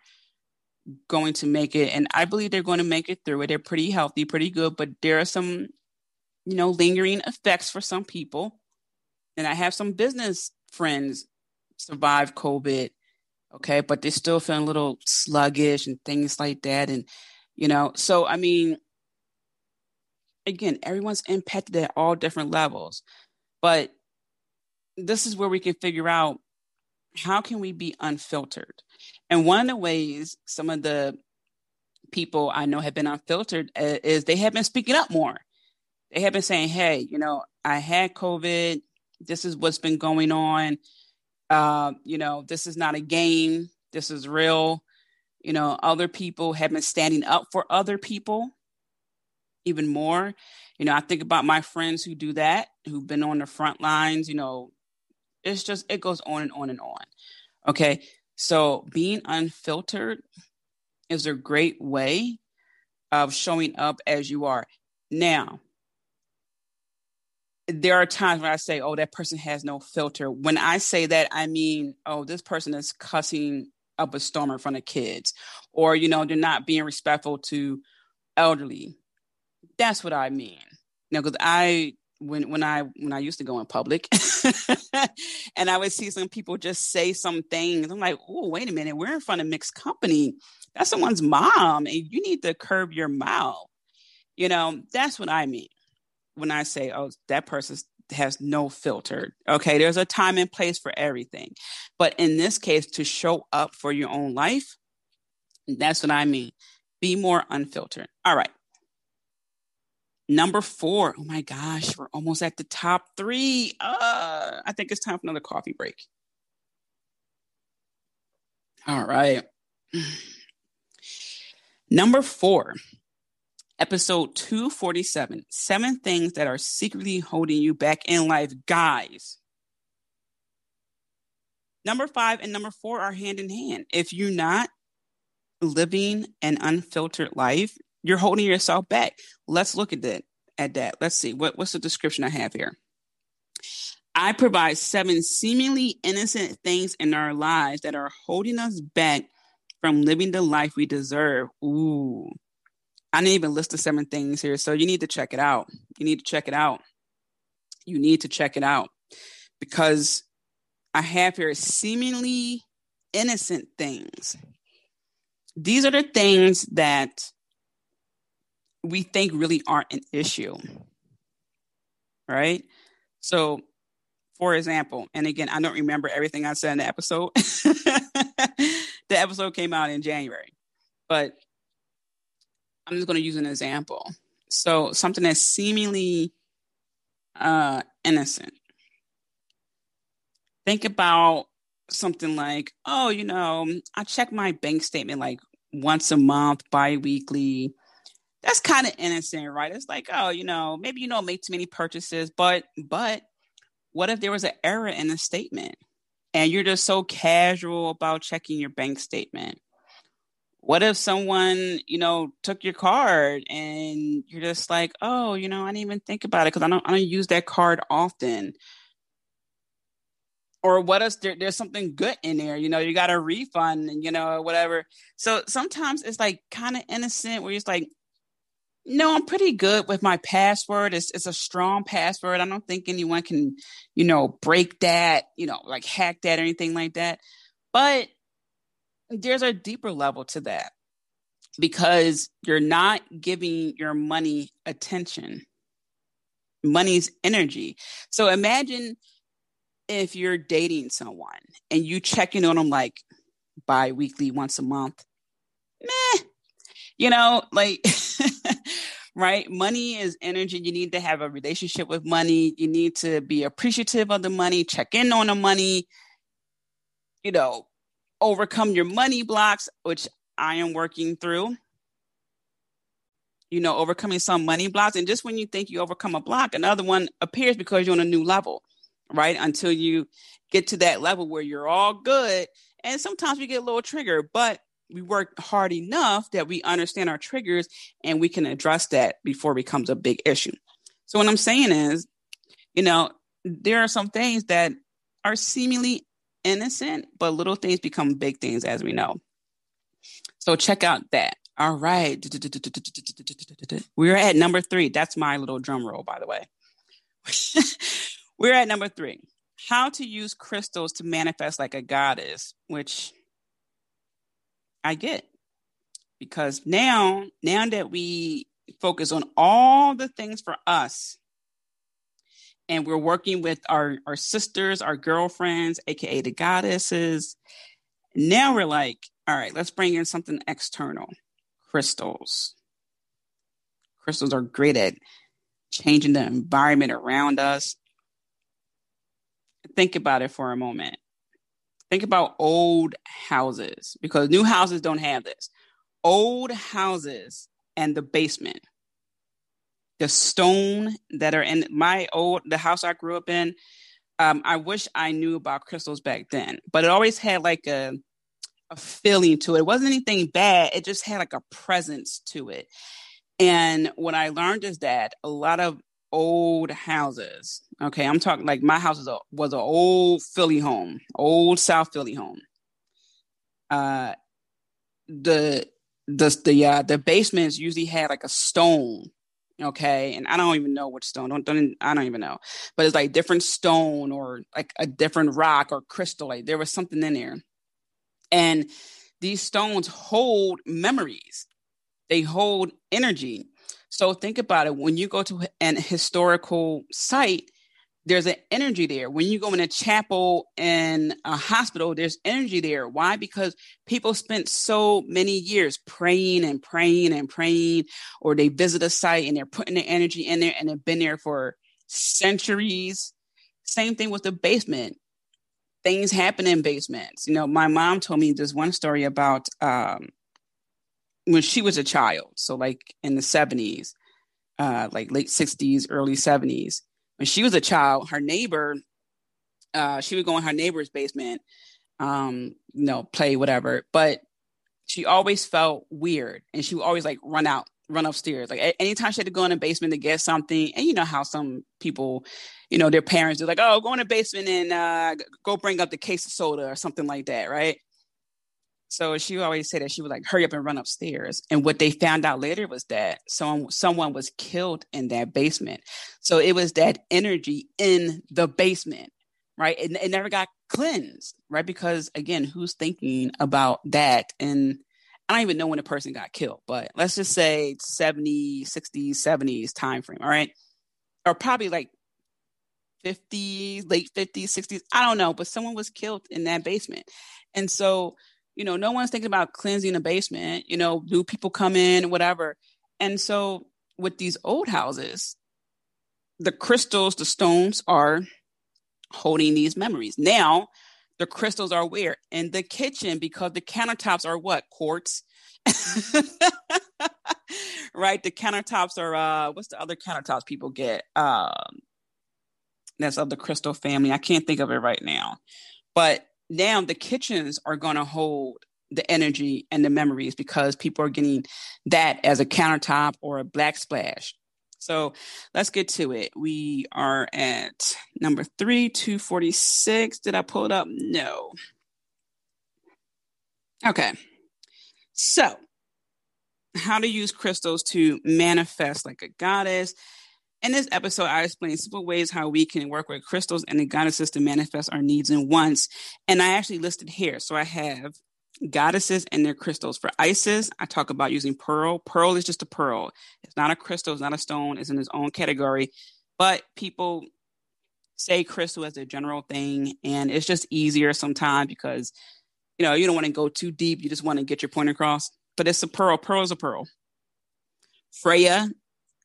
going to make it. And I believe they're going to make it through it. They're pretty healthy, pretty good, but there are some, you know, lingering effects for some people. And I have some business friends survive COVID, okay, but they're still feeling a little sluggish and things like that. And, you know, so I mean, again, everyone's impacted at all different levels. But this is where we can figure out how can we be unfiltered? And one of the ways some of the people I know have been unfiltered uh, is they have been speaking up more. They have been saying, hey, you know, I had COVID this is what's been going on. Uh, you know, this is not a game. This is real. You know, other people have been standing up for other people even more. You know, I think about my friends who do that, who've been on the front lines, you know, it's just, it goes on and on and on. Okay. So being unfiltered is a great way of showing up as you are. Now, there are times when I say, oh, that person has no filter. When I say that, I mean, oh, this person is cussing up a storm in front of kids, or, you know, they're not being respectful to elderly. That's what I mean. You know, because I when when I when I used to go in public, (laughs) and I would see some people just say some things. I'm like, oh, wait a minute, we're in front of mixed company. That's someone's mom, and you need to curb your mouth. You know, that's what I mean when I say, oh, that person has no filter. Okay, there's a time and place for everything, but in this case, to show up for your own life, that's what I mean. Be more unfiltered. All right. Number four. Oh my gosh, we're almost at the top three. Uh, I think it's time for another coffee break. All right. (sighs) Number four, episode 247 Seven Things That Are Secretly Holding You Back in Life. Guys, number five and number four are hand in hand. If you're not living an unfiltered life, you're holding yourself back. Let's look at that. At that, let's see what, what's the description I have here. I provide seven seemingly innocent things in our lives that are holding us back from living the life we deserve. Ooh, I didn't even list the seven things here, so you need to check it out. You need to check it out. You need to check it out because I have here seemingly innocent things. These are the things that we think really aren't an issue. Right? So, for example, and again, I don't remember everything I said in the episode. (laughs) the episode came out in January, but I'm just going to use an example. So, something that's seemingly uh, innocent. Think about something like, oh, you know, I check my bank statement like once a month, bi weekly that's kind of innocent, right? It's like, oh, you know, maybe you don't make too many purchases, but but what if there was an error in the statement and you're just so casual about checking your bank statement? What if someone, you know, took your card and you're just like, oh, you know, I didn't even think about it because I don't I don't use that card often. Or what if there, there's something good in there? You know, you got a refund and you know, whatever. So sometimes it's like kind of innocent where it's like, no, I'm pretty good with my password. It's it's a strong password. I don't think anyone can, you know, break that, you know, like hack that or anything like that. But there's a deeper level to that because you're not giving your money attention. Money's energy. So imagine if you're dating someone and you checking on them like bi-weekly once a month. Meh. You know, like (laughs) right? Money is energy. You need to have a relationship with money. You need to be appreciative of the money, check in on the money, you know, overcome your money blocks, which I am working through. You know, overcoming some money blocks. And just when you think you overcome a block, another one appears because you're on a new level, right? Until you get to that level where you're all good. And sometimes we get a little triggered, but we work hard enough that we understand our triggers and we can address that before it becomes a big issue. So what I'm saying is, you know, there are some things that are seemingly innocent, but little things become big things as we know. So check out that. All right. (laughs) We're at number three. That's my little drum roll, by the way. (laughs) We're at number three. How to use crystals to manifest like a goddess, which I get because now, now that we focus on all the things for us and we're working with our, our sisters, our girlfriends, aka the goddesses, now we're like, all right, let's bring in something external crystals. Crystals are great at changing the environment around us. Think about it for a moment. Think about old houses because new houses don't have this. Old houses and the basement, the stone that are in my old the house I grew up in. Um, I wish I knew about crystals back then, but it always had like a a feeling to it. It wasn't anything bad. It just had like a presence to it. And what I learned is that a lot of old houses. Okay, I'm talking like my house was a was an old Philly home, old South Philly home. Uh, the the the uh, the basements usually had like a stone Okay. And I don't even know which stone. Don't, don't I don't even know. But it's like different stone or like a different rock or crystal. Like there was something in there. And these stones hold memories. They hold energy. So think about it. When you go to an historical site, there's an energy there. When you go in a chapel and a hospital, there's energy there. Why? Because people spent so many years praying and praying and praying, or they visit a site and they're putting the energy in there and they've been there for centuries. Same thing with the basement. Things happen in basements. You know, my mom told me this one story about um, when she was a child. So, like in the 70s, uh, like late 60s, early 70s when she was a child, her neighbor, uh, she would go in her neighbor's basement, um, you know, play whatever. But she always felt weird, and she would always like run out, run upstairs. Like anytime she had to go in the basement to get something, and you know how some people, you know, their parents are like, "Oh, go in the basement and uh, go bring up the case of soda or something like that," right? So she always said that she would like hurry up and run upstairs. And what they found out later was that someone someone was killed in that basement. So it was that energy in the basement, right? It, it never got cleansed, right? Because again, who's thinking about that? And I don't even know when a person got killed, but let's just say 70, 60s, 70s time frame, all right? Or probably like 50s, late 50s, 60s, I don't know, but someone was killed in that basement. And so you know, no one's thinking about cleansing a basement, you know, do people come in, whatever. And so with these old houses, the crystals, the stones are holding these memories. Now, the crystals are where? In the kitchen because the countertops are what? Quartz. (laughs) right? The countertops are uh what's the other countertops people get? Um that's of the crystal family. I can't think of it right now. But now the kitchens are going to hold the energy and the memories because people are getting that as a countertop or a black splash. So let's get to it. We are at number three, 246. Did I pull it up? No. Okay. So, how to use crystals to manifest like a goddess. In this episode, I explain simple ways how we can work with crystals and the goddesses to manifest our needs and wants. And I actually listed here. So I have goddesses and their crystals. For Isis, I talk about using pearl. Pearl is just a pearl. It's not a crystal, it's not a stone, it's in its own category. But people say crystal as a general thing, and it's just easier sometimes because you know you don't want to go too deep. You just want to get your point across. But it's a pearl. Pearl is a pearl. Freya,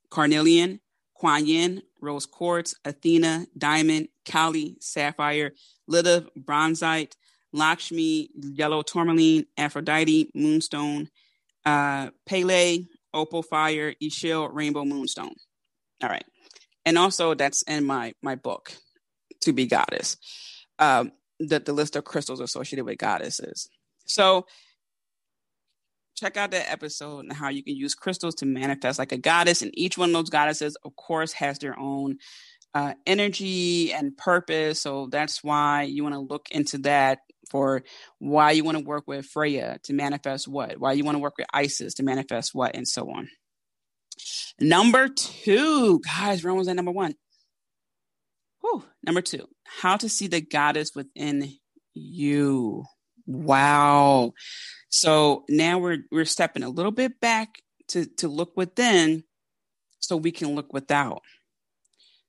carnelian, Kuan Yin, rose quartz, Athena, diamond, Kali, sapphire, Lilith, bronzite, Lakshmi, yellow tourmaline, Aphrodite, moonstone, uh, Pele, opal fire, Ixchel, rainbow moonstone. All right. And also that's in my my book, To Be Goddess. Um, the, the list of crystals associated with goddesses. So check out that episode and how you can use crystals to manifest like a goddess. And each one of those goddesses, of course, has their own uh, energy and purpose. So that's why you want to look into that for why you want to work with Freya to manifest what, why you want to work with Isis to manifest what, and so on. Number two, guys, Rome was at number one. Whew. Number two, how to see the goddess within you. Wow. So now we're we're stepping a little bit back to to look within so we can look without.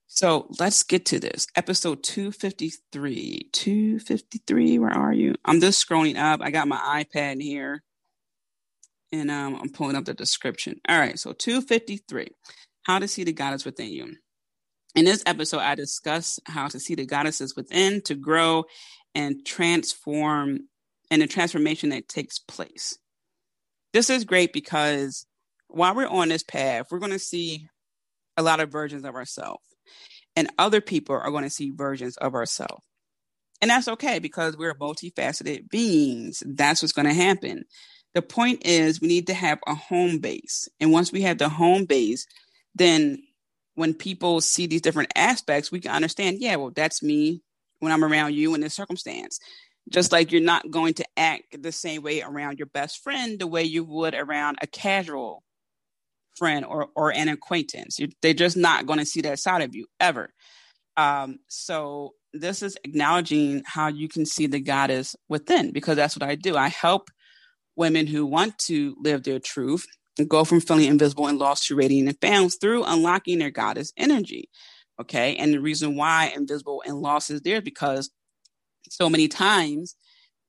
So let's get to this. Episode 253. 253, where are you? I'm just scrolling up. I got my iPad here and um, I'm pulling up the description. All right, so 253. How to see the goddess within you. In this episode, I discuss how to see the goddesses within to grow and transform and the transformation that takes place. This is great because while we're on this path, we're going to see a lot of versions of ourselves, and other people are going to see versions of ourselves. And that's okay because we're multifaceted beings. That's what's going to happen. The point is, we need to have a home base. And once we have the home base, then when people see these different aspects, we can understand, yeah, well, that's me when I'm around you in this circumstance. Just like you're not going to act the same way around your best friend the way you would around a casual friend or or an acquaintance. You're, they're just not going to see that side of you ever. Um, so this is acknowledging how you can see the goddess within, because that's what I do. I help women who want to live their truth and go from feeling invisible and lost to radiant and found through unlocking their goddess energy. Okay. And the reason why invisible and lost is there because so many times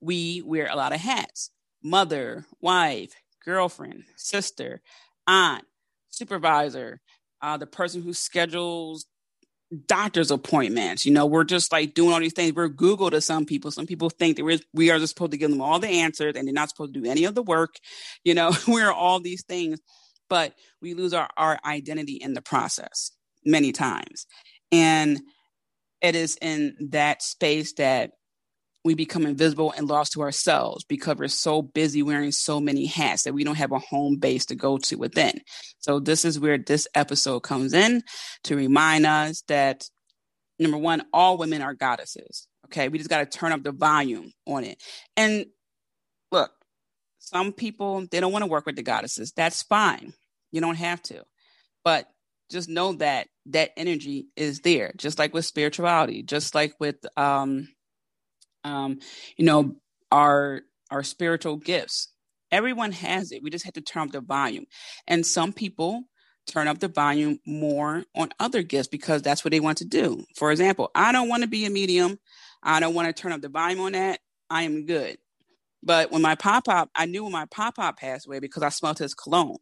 we wear a lot of hats mother, wife, girlfriend, sister, aunt, supervisor, uh, the person who schedules doctor's appointments. You know, we're just like doing all these things. We're Google to some people. Some people think that we're, we are just supposed to give them all the answers and they're not supposed to do any of the work. (laughs) You know, (laughs) we're all these things, but we lose our, our identity in the process many times. And it is in that space that we become invisible and lost to ourselves because we're so busy wearing so many hats that we don't have a home base to go to within. So, this is where this episode comes in to remind us that number one, all women are goddesses. Okay. We just got to turn up the volume on it. And look, some people, they don't want to work with the goddesses. That's fine. You don't have to. But just know that that energy is there, just like with spirituality, just like with, um, um, you know, our our spiritual gifts. Everyone has it. We just have to turn up the volume. And some people turn up the volume more on other gifts because that's what they want to do. For example, I don't want to be a medium. I don't want to turn up the volume on that. I am good. But when my pop pop, I knew when my pop pop passed away because I smelled his cologne.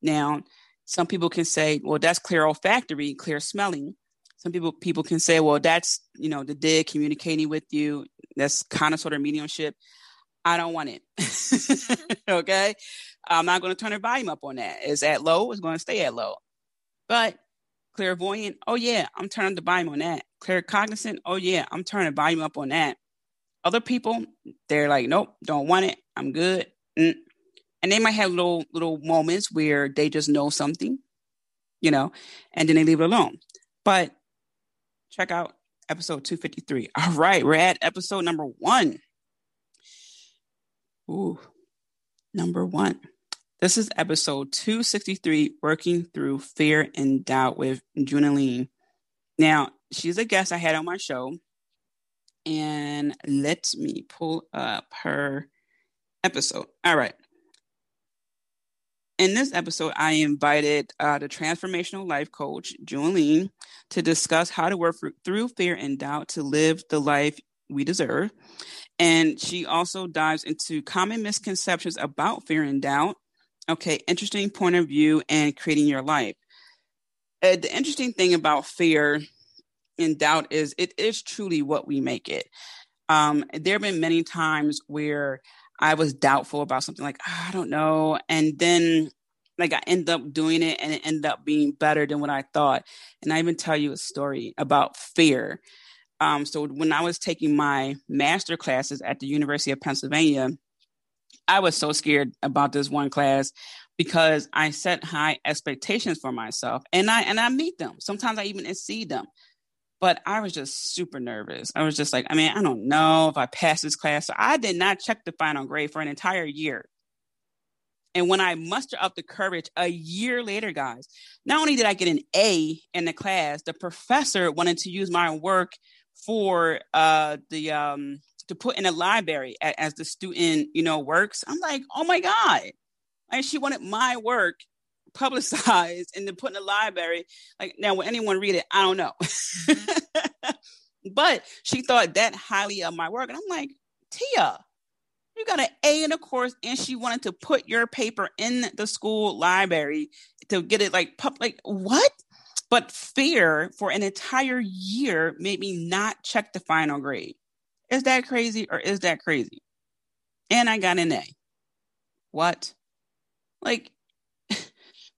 Now, some people can say, well, that's clear olfactory, clear smelling. Some people people can say, well, that's you know the dead communicating with you. That's kind of sort of mediumship. I don't want it. (laughs) okay. I'm not going to turn the volume up on that. It's at low, it's going to stay at low. But clairvoyant, oh yeah, I'm turning the volume on that. Claircognizant, oh yeah, I'm turning the volume up on that. Other people, they're like, nope, don't want it. I'm good. Mm. And they might have little little moments where they just know something, you know, and then they leave it alone. But check out episode 253. All right, we're at episode number one. Ooh, number one. This is episode 263 Working Through Fear and Doubt with Junaline. Now, she's a guest I had on my show. And let me pull up her episode. All right. In this episode, I invited uh, the transformational life coach, Julie, to discuss how to work through fear and doubt to live the life we deserve. And she also dives into common misconceptions about fear and doubt. Okay, interesting point of view and creating your life. Uh, the interesting thing about fear and doubt is it is truly what we make it. Um, there have been many times where I was doubtful about something like, oh, I don't know. And then like I end up doing it and it ended up being better than what I thought. And I even tell you a story about fear. Um, so when I was taking my master classes at the University of Pennsylvania, I was so scared about this one class because I set high expectations for myself and I and I meet them. Sometimes I even exceed them. But I was just super nervous. I was just like, I mean, I don't know if I pass this class. So I did not check the final grade for an entire year. And when I muster up the courage a year later, guys, not only did I get an A in the class, the professor wanted to use my work for uh, the um, to put in a library as the student, you know, works. I'm like, oh my god! And she wanted my work publicized and then put in the library. Like now, will anyone read it? I don't know. Mm-hmm. (laughs) but she thought that highly of my work, and I'm like, Tia, you got an A in the course, and she wanted to put your paper in the school library to get it like public. What? But fear for an entire year made me not check the final grade. Is that crazy or is that crazy? And I got an A. What? Like,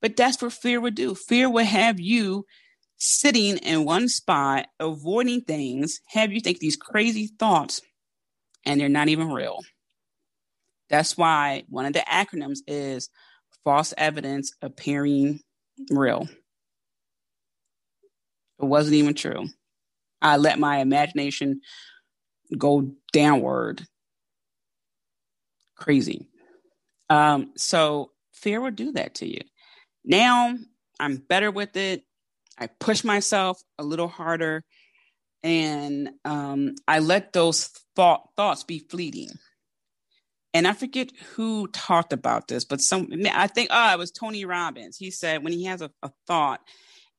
but that's what fear would do. Fear would have you sitting in one spot, avoiding things, have you think these crazy thoughts, and they're not even real. That's why one of the acronyms is false evidence appearing real. It wasn't even true. I let my imagination go downward. Crazy. Um, so fear will do that to you. Now I'm better with it. I push myself a little harder and um, I let those thought, thoughts be fleeting. And I forget who talked about this, but some I think oh it was Tony Robbins. He said when he has a, a thought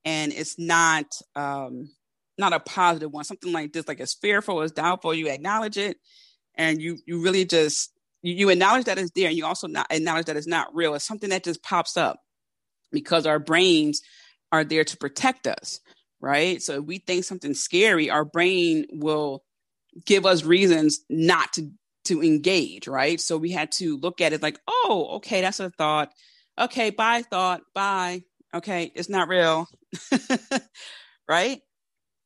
and it's not um, not a positive one, something like this, like it's fearful, it's doubtful, you acknowledge it, and you you really just you, you acknowledge that it's there, and you also not acknowledge that it's not real. It's something that just pops up because our brains are there to protect us, right? So if we think something scary, our brain will give us reasons not to to engage, right? So we had to look at it like, oh, okay, that's a thought. Okay, bye thought, bye. Okay, it's not real. (laughs) right?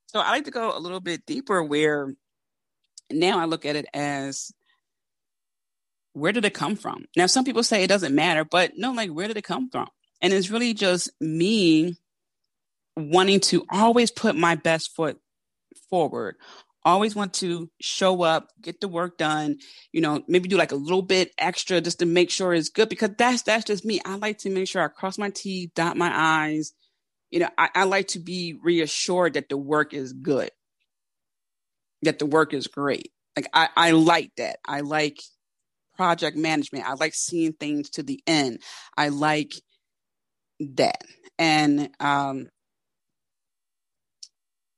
So I like to go a little bit deeper where now I look at it as where did it come from? Now some people say it doesn't matter, but no, like where did it come from? And it's really just me wanting to always put my best foot forward, always want to show up, get the work done, you know, maybe do like a little bit extra just to make sure it's good because that's that's just me. I like to make sure I cross my T, dot my I's. You know, I, I like to be reassured that the work is good, that the work is great. Like I, I like that. I like project management. I like seeing things to the end. I like that. And um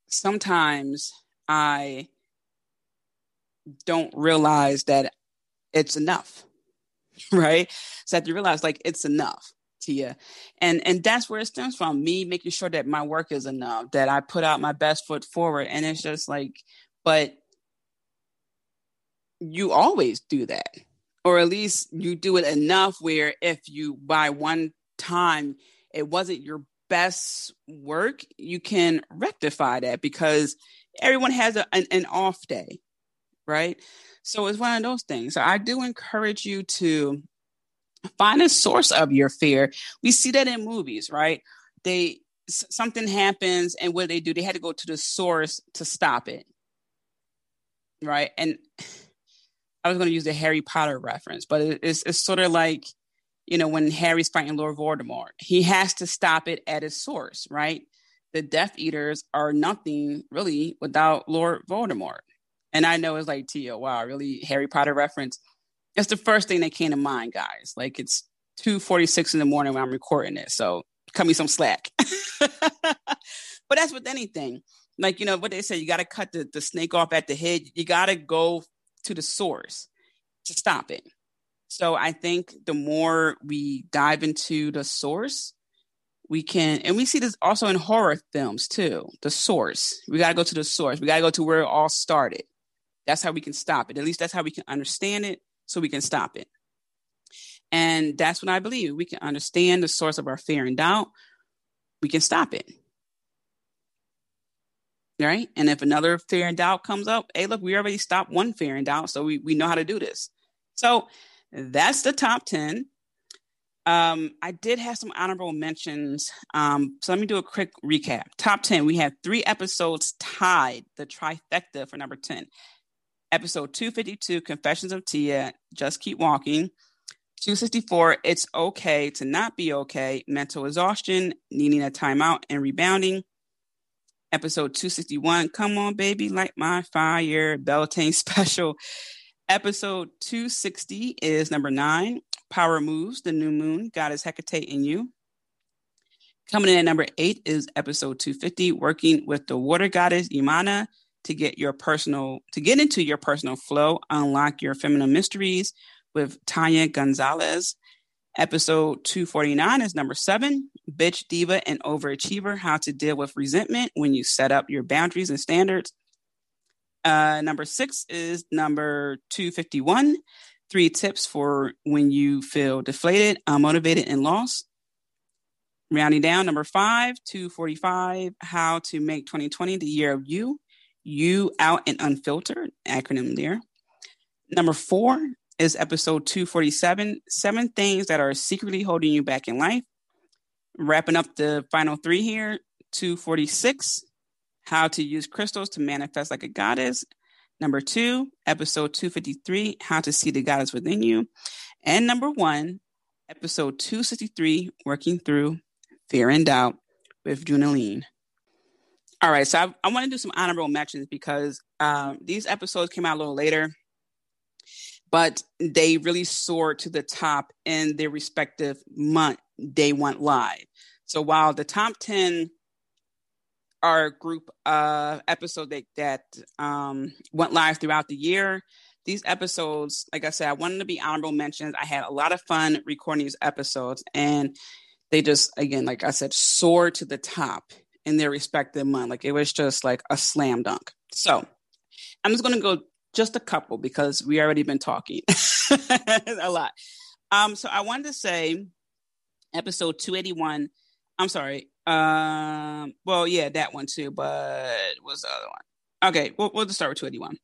sometimes I don't realize that it's enough, (laughs) right? So I have to realize like it's enough to you. And and that's where it stems from. Me making sure that my work is enough, that I put out my best foot forward. And it's just like, but you always do that. Or at least you do it enough where if you by one time it wasn't your best work, you can rectify that because everyone has a, an, an off day, right? So it's one of those things. So I do encourage you to find a source of your fear. We see that in movies, right? They something happens and what they do, they had to go to the source to stop it. Right? And (sighs) I was going to use the Harry Potter reference, but it's it's sort of like you know when Harry's fighting Lord Voldemort, he has to stop it at its source, right? the Death Eaters are nothing really without Lord Voldemort. And I know it's like, Tia, wow, really Harry Potter reference. It's the first thing that came to mind, guys. Like it's 2.46 in the morning when I'm recording it. So cut me some slack. (laughs) but that's with anything. Like, you know, what they say, you got to cut the, the snake off at the head. You got to go to the source to stop it. So I think the more we dive into the source, we can and we see this also in horror films too the source. We got to go to the source. We got to go to where it all started. That's how we can stop it. At least that's how we can understand it so we can stop it. And that's what i believe. We can understand the source of our fear and doubt. We can stop it. Right? And if another fear and doubt comes up hey look we already stopped one fear and doubt so we, we know how to do this. So that's the top 10 um, I did have some honorable mentions. Um, so let me do a quick recap. Top 10, we have three episodes tied, the trifecta for number 10. Episode 252, Confessions of Tia, Just Keep Walking. 264, It's Okay to Not Be Okay, Mental Exhaustion, Needing a Timeout and Rebounding. Episode 261, Come On Baby, Light My Fire, Beltane (laughs) Special. Episode 260 is number nine, Power Moves, the new moon, God is Hecate in you. Coming in at number eight is episode 250, working with the water goddess Imana to get your personal to get into your personal flow, unlock your feminine mysteries with Tanya Gonzalez. Episode 249 is number seven, Bitch, Diva, and Overachiever How to Deal with Resentment When You Set Up Your Boundaries and Standards. Uh, number six is number 251, three tips for when you feel deflated, unmotivated, and lost. Rounding down, number five, 245, how to make 2020 the year of you, you out and unfiltered, acronym there. Number four is episode 247, seven things that are secretly holding you back in life. Wrapping up the final three here, 246, how to use crystals to manifest like a goddess. Number two, episode 253, How to See the Goddess Within You. And number one, episode 263, Working Through Fear and Doubt with Junaline. All right, so I, I want to do some honorable mentions because um, these episodes came out a little later, but they really soared to the top in their respective month they went live. So while the top 10 a group of episodes that, that um, went live throughout the year, these episodes, like I said, I wanted to be honorable mentions. I had a lot of fun recording these episodes, and they just, again, like I said, soared to the top in their respective month. Like it was just like a slam dunk. So I'm just going to go just a couple because we already been talking (laughs) a lot. Um, so I wanted to say episode 281. I'm sorry. Um, well, yeah, that one too, but what's the other one? Okay, we'll, we'll just start with 281.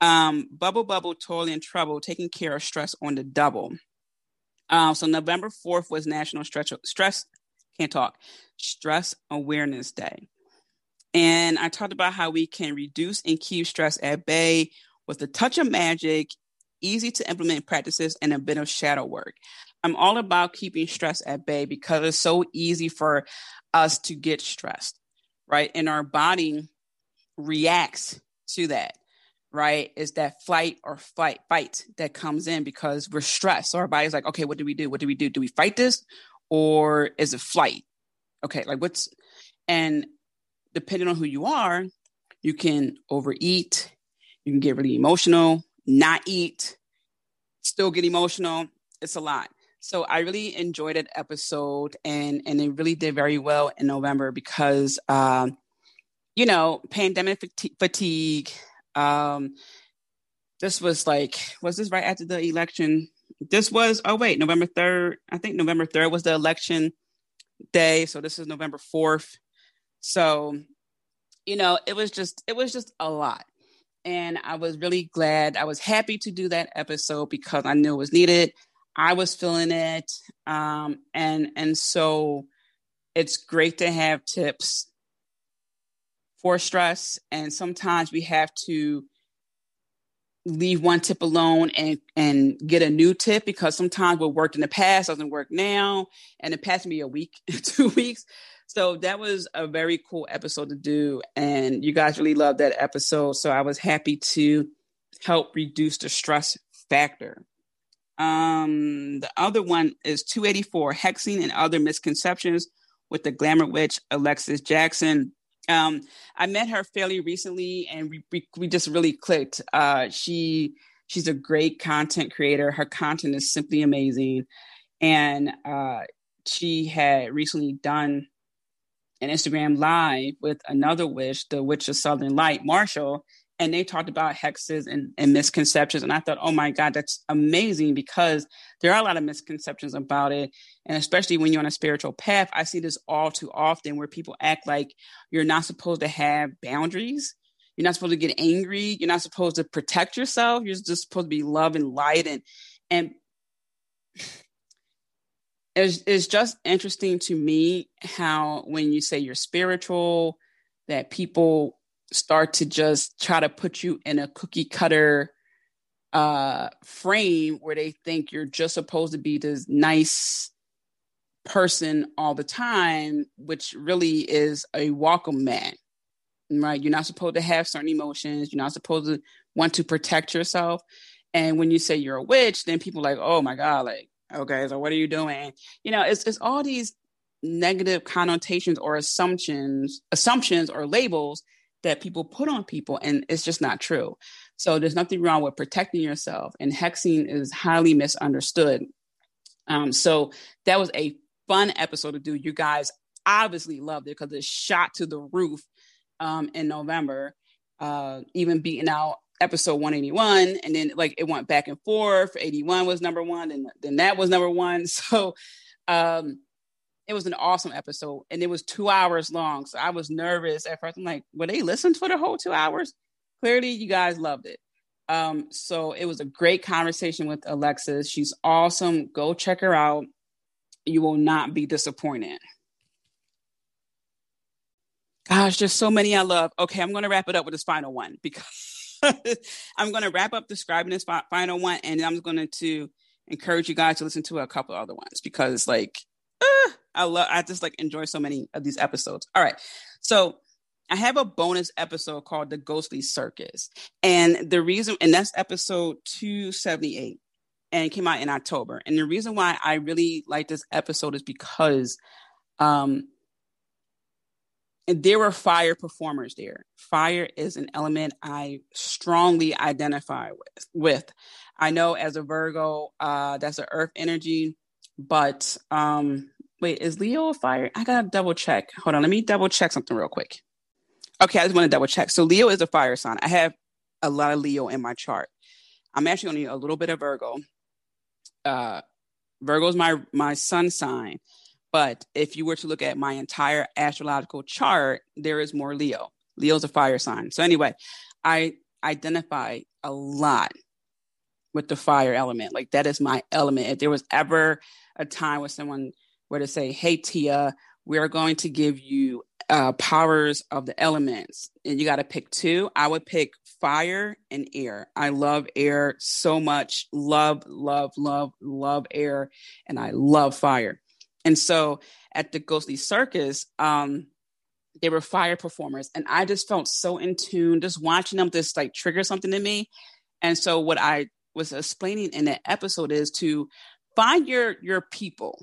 Um, Bubble Bubble, Toil and Trouble, taking care of stress on the double. Um, so November 4th was National Stress, stress can't talk, Stress Awareness Day. And I talked about how we can reduce and keep stress at bay with a touch of magic, easy to implement practices, and a bit of shadow work. I'm all about keeping stress at bay because it's so easy for us to get stressed, right? And our body reacts to that, right? Is that flight or fight fight that comes in because we're stressed. So our body's like, okay, what do we do? What do we do? Do we fight this or is it flight? Okay, like what's and depending on who you are, you can overeat, you can get really emotional, not eat, still get emotional. It's a lot. So I really enjoyed that episode, and and it really did very well in November because, um, you know, pandemic fatigue. Um, this was like, was this right after the election? This was oh wait, November third. I think November third was the election day. So this is November fourth. So, you know, it was just it was just a lot and I was really glad. I was happy to do that episode because I knew it was needed. I was feeling it, um, and and so it's great to have tips for stress. And sometimes we have to leave one tip alone and and get a new tip because sometimes what worked in the past doesn't work now, and it passed me a week, (laughs) two weeks. So that was a very cool episode to do, and you guys really loved that episode. So I was happy to help reduce the stress factor. Um, the other one is 284 Hexing and Other Misconceptions with the glamour witch Alexis Jackson. Um, I met her fairly recently and we, we, we just really clicked. Uh, she she's a great content creator. Her content is simply amazing. And uh, she had recently done an Instagram live with another witch, the Witch of Southern Light, Marshall, and they talked about hexes and, and, misconceptions. And i thought oh my god that's amazing because there are a lot of misconceptions about it. And especially when you're on a spiritual path i see this all too often where people act like you're not supposed to have boundaries. You're not supposed to get angry. You're not supposed to protect yourself. You're just supposed to be love and light. And and it's, it's just interesting to me how when you say you're spiritual that people start to just try to put you in a cookie cutter uh frame where they think you're just supposed to be this nice person all the time which really is a welcome mat right? You're not supposed to have certain emotions. You're not supposed to want to protect yourself. And when you say you're a witch then people like oh my god like okay so what are you doing? You know it's it's all these negative connotations or assumptions assumptions or labels that people put on people and it's just not true. So there's nothing wrong with protecting yourself and hexing is highly misunderstood. Um, so that was a fun episode to do. You guys obviously loved it because it shot to the roof um, in november uh, even beating out episode 181 and then like it went back and forth. 81 was number one and then that was number one. (laughs) So um it was an awesome episode and it was two hours long. So I was nervous at first. I'm like, will they listen for the whole two hours? Clearly, you guys loved it. Um, so it was a great conversation with Alexis. She's awesome. Go check her out. You will not be disappointed. Gosh, there's so many I love. Okay, I'm going to wrap it up with this final one because (laughs) I'm going to wrap up describing this final one, and I'm going to encourage you guys to listen to a couple other ones because, like, (laughs) I love. I just like enjoy so many of these episodes. All right, so I have a bonus episode called The Ghostly Circus. And the reason, and that's episode 278 and it came out in October. And the reason why I really like this episode is because um and there were fire performers there. Fire is an element I strongly identify with. With I know as a Virgo, uh, that's an Earth energy, but um, wait, is Leo a fire? I gotta double check. Hold on, let me double check something real quick. Okay, I just want to double check. So Leo is a fire sign. I have a lot of Leo in my chart. I'm actually only a little bit of Virgo. Uh, Virgo is my my sun sign, but if you were to look at my entire astrological chart, there is more Leo. Leo's a fire sign. So anyway, I identify a lot with the fire element. Like that is my element. If there was ever a time where someone were to say, "Hey Tia, we are going to give you uh, powers of the elements, and you got to pick two. I would pick fire and air. I love air so much. Love, love, love, love air, and I love fire. And so at the Ghostly Circus, um, they were fire performers, and I just felt so in tune just watching them. Just like trigger something in me. And so what I was explaining in that episode is to find your your people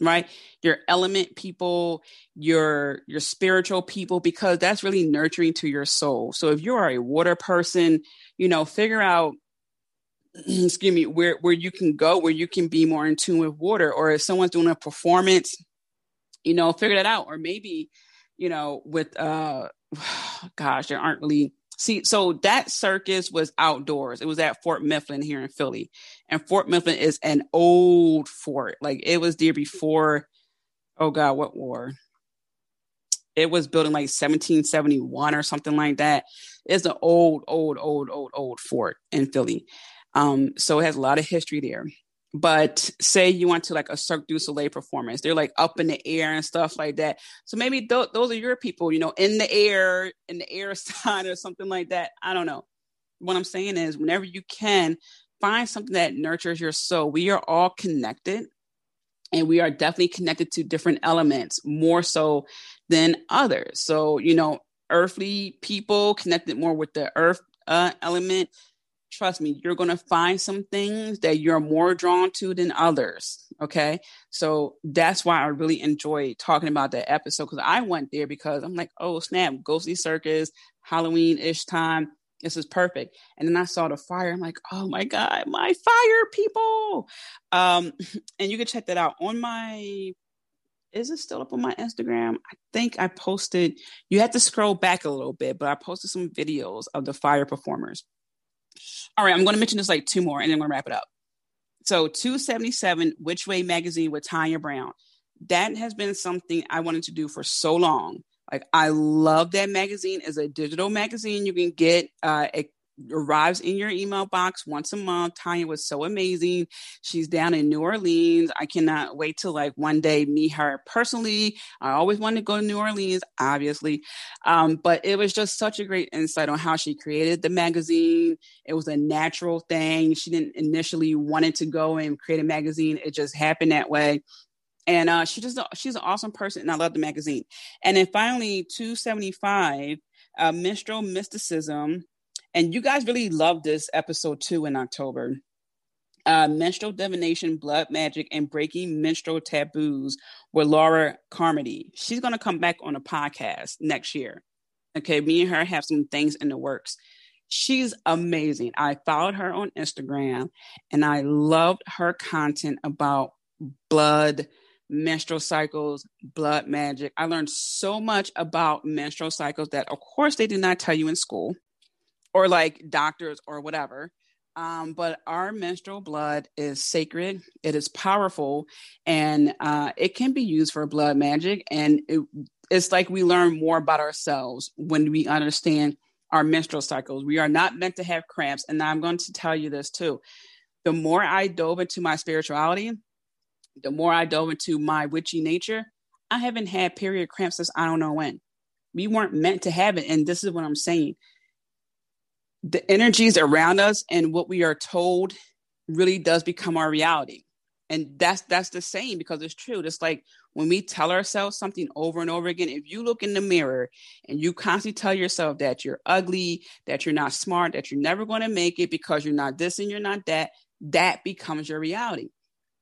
right? Your element people your your spiritual people because that's really nurturing to your soul. So if you are a water person you know figure out (clears throat) excuse me where where you can go where you can be more in tune with water. Or if someone's doing a performance you know figure that out. Or maybe you know with uh (sighs) gosh there aren't really See, so that circus was outdoors. It was at Fort Mifflin here in Philly. And Fort Mifflin is an old fort. Like it was there before, oh God, what war? It was built in like 1771 or something like that. It's an old, old, old, old, old fort in Philly. Um, so it has a lot of history there. But say you went to like a Cirque du Soleil performance, they're like up in the air and stuff like that. So maybe th- those are your people, you know, in the air, in the air (laughs) sign or something like that. I don't know. What I'm saying is, whenever you can, find something that nurtures your soul. We are all connected and we are definitely connected to different elements more so than others. So, you know, earthly people connected more with the earth uh, element trust me, you're going to find some things that you're more drawn to than others. Okay. So that's why I really enjoy talking about that episode because I went there because I'm like, oh, snap, Ghostly Circus, Halloween ish time. This is perfect. And then I saw the fire. I'm like, oh my God, my fire people. Um, (laughs) and you can check that out on my is it still up on my Instagram? I think I posted, you had to scroll back a little bit, but I posted some videos of the fire performers. All right, I'm going to mention just like two more and then I'm going to wrap it up. So 277 Witch Way magazine with Tonya Brown. That has been something I wanted to do for so long. Like I love that magazine as a digital magazine. You can get uh, a arrives in your email box once a month. Tonya was so amazing. She's down in New Orleans. I cannot wait to like one day meet her personally. I always wanted to go to New Orleans, obviously. Um, but it was just such a great insight on how she created the magazine. It was a natural thing. She didn't initially wanted to go and create a magazine. It just happened that way and uh, she just she's an awesome person and i love the magazine and then finally 275 uh, menstrual mysticism and you guys really loved this episode two in October. Uh, menstrual divination, blood magic, and breaking menstrual taboos with Laura Carmody. She's going to come back on a podcast next year. Okay, me and her have some things in the works. She's amazing. I followed her on Instagram and I loved her content about blood, menstrual cycles, blood magic. I learned so much about menstrual cycles that, of course, they did not tell you in school or like doctors or whatever. Um, but our menstrual blood is sacred, it is powerful, and uh, it can be used for blood magic. And it, it's like we learn more about ourselves when we understand our menstrual cycles. We are not meant to have cramps. And I'm going to tell you this too. The more I dove into my spirituality, the more I dove into my witchy nature, I haven't had period cramps since I don't know when. We weren't meant to have it. And this is what I'm saying the energies around us and what we are told really does become our reality. and that's that's the same because it's true. It's like when we tell ourselves something over and over again if you look in the mirror and you constantly tell yourself that you're ugly that you're not smart that you're never going to make it because you're not this and you're not that that becomes your reality.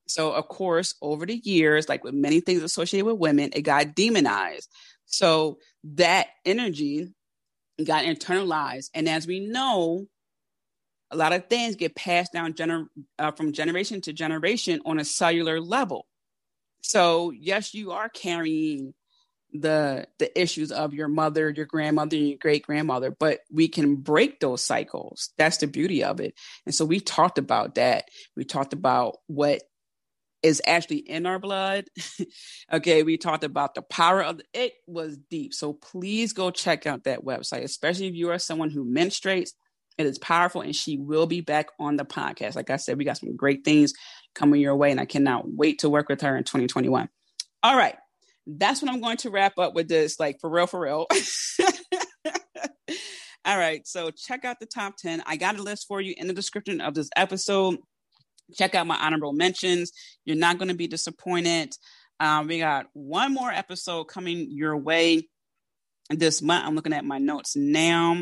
So of course over the years like with many things associated with women it got demonized. So that energy got internalized and as we know a lot of things get passed down gener- uh, from generation to generation on a cellular level. So yes, you are carrying the the issues of your mother, your grandmother, your great grandmother, but we can break those cycles. That's the beauty of it. And so we talked about that. We talked about what is actually in our blood. (laughs) okay, we talked about the power of the, it was deep. So please go check out that website, especially if you are someone who menstruates it is powerful, and she will be back on the podcast. Like I said, we got some great things coming your way, and I cannot wait to work with her in 2021. All right, that's what I'm going to wrap up with this, like for real, for real. (laughs) All right, so check out the top 10. I got a list for you in the description of this episode. Check out my honorable mentions. You're not going to be disappointed. Um, we got one more episode coming your way this month. I'm looking at my notes now.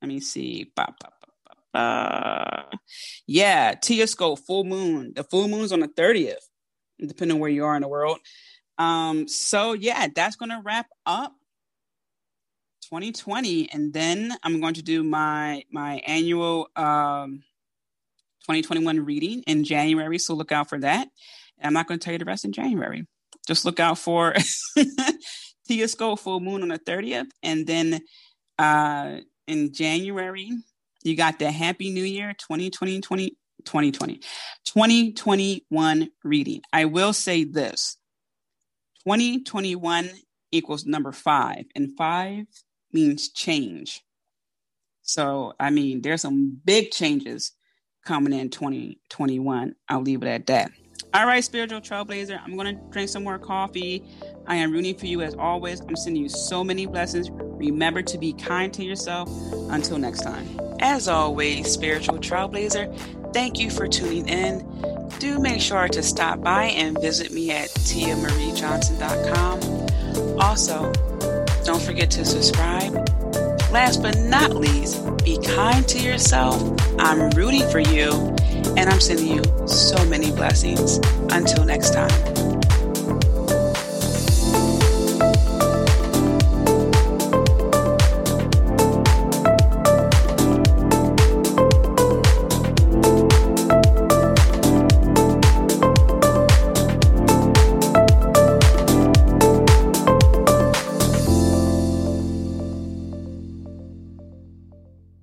Let me see. Ba, ba, ba, yeah, Tia Scope, full moon. The full moon's on the 30th, depending on where you are in the world. Um, so yeah, that's gonna wrap up 2020. And then I'm going to do my my annual um 2021 reading in January. So look out for that. I'm not going to tell you the rest in January. Just look out for (laughs) Tia full moon on the 30th. And then uh in January. You got the Happy New Year 2020, 20, 2020, 2021 reading. I will say this 2021 equals number five, and five means change. So, I mean, there's some big changes coming in 2021. I'll leave it at that. All right, spiritual trailblazer, I'm going to drink some more coffee. I am rooting for you as always. I'm sending you so many blessings. Remember to be kind to yourself. Until next time. As always, spiritual trailblazer, thank you for tuning in. Do make sure to stop by and visit me at tiamariejohnson.com. Also, don't forget to subscribe. Last but not least, be kind to yourself. I'm rooting for you and I'm sending you so many blessings. Until next time.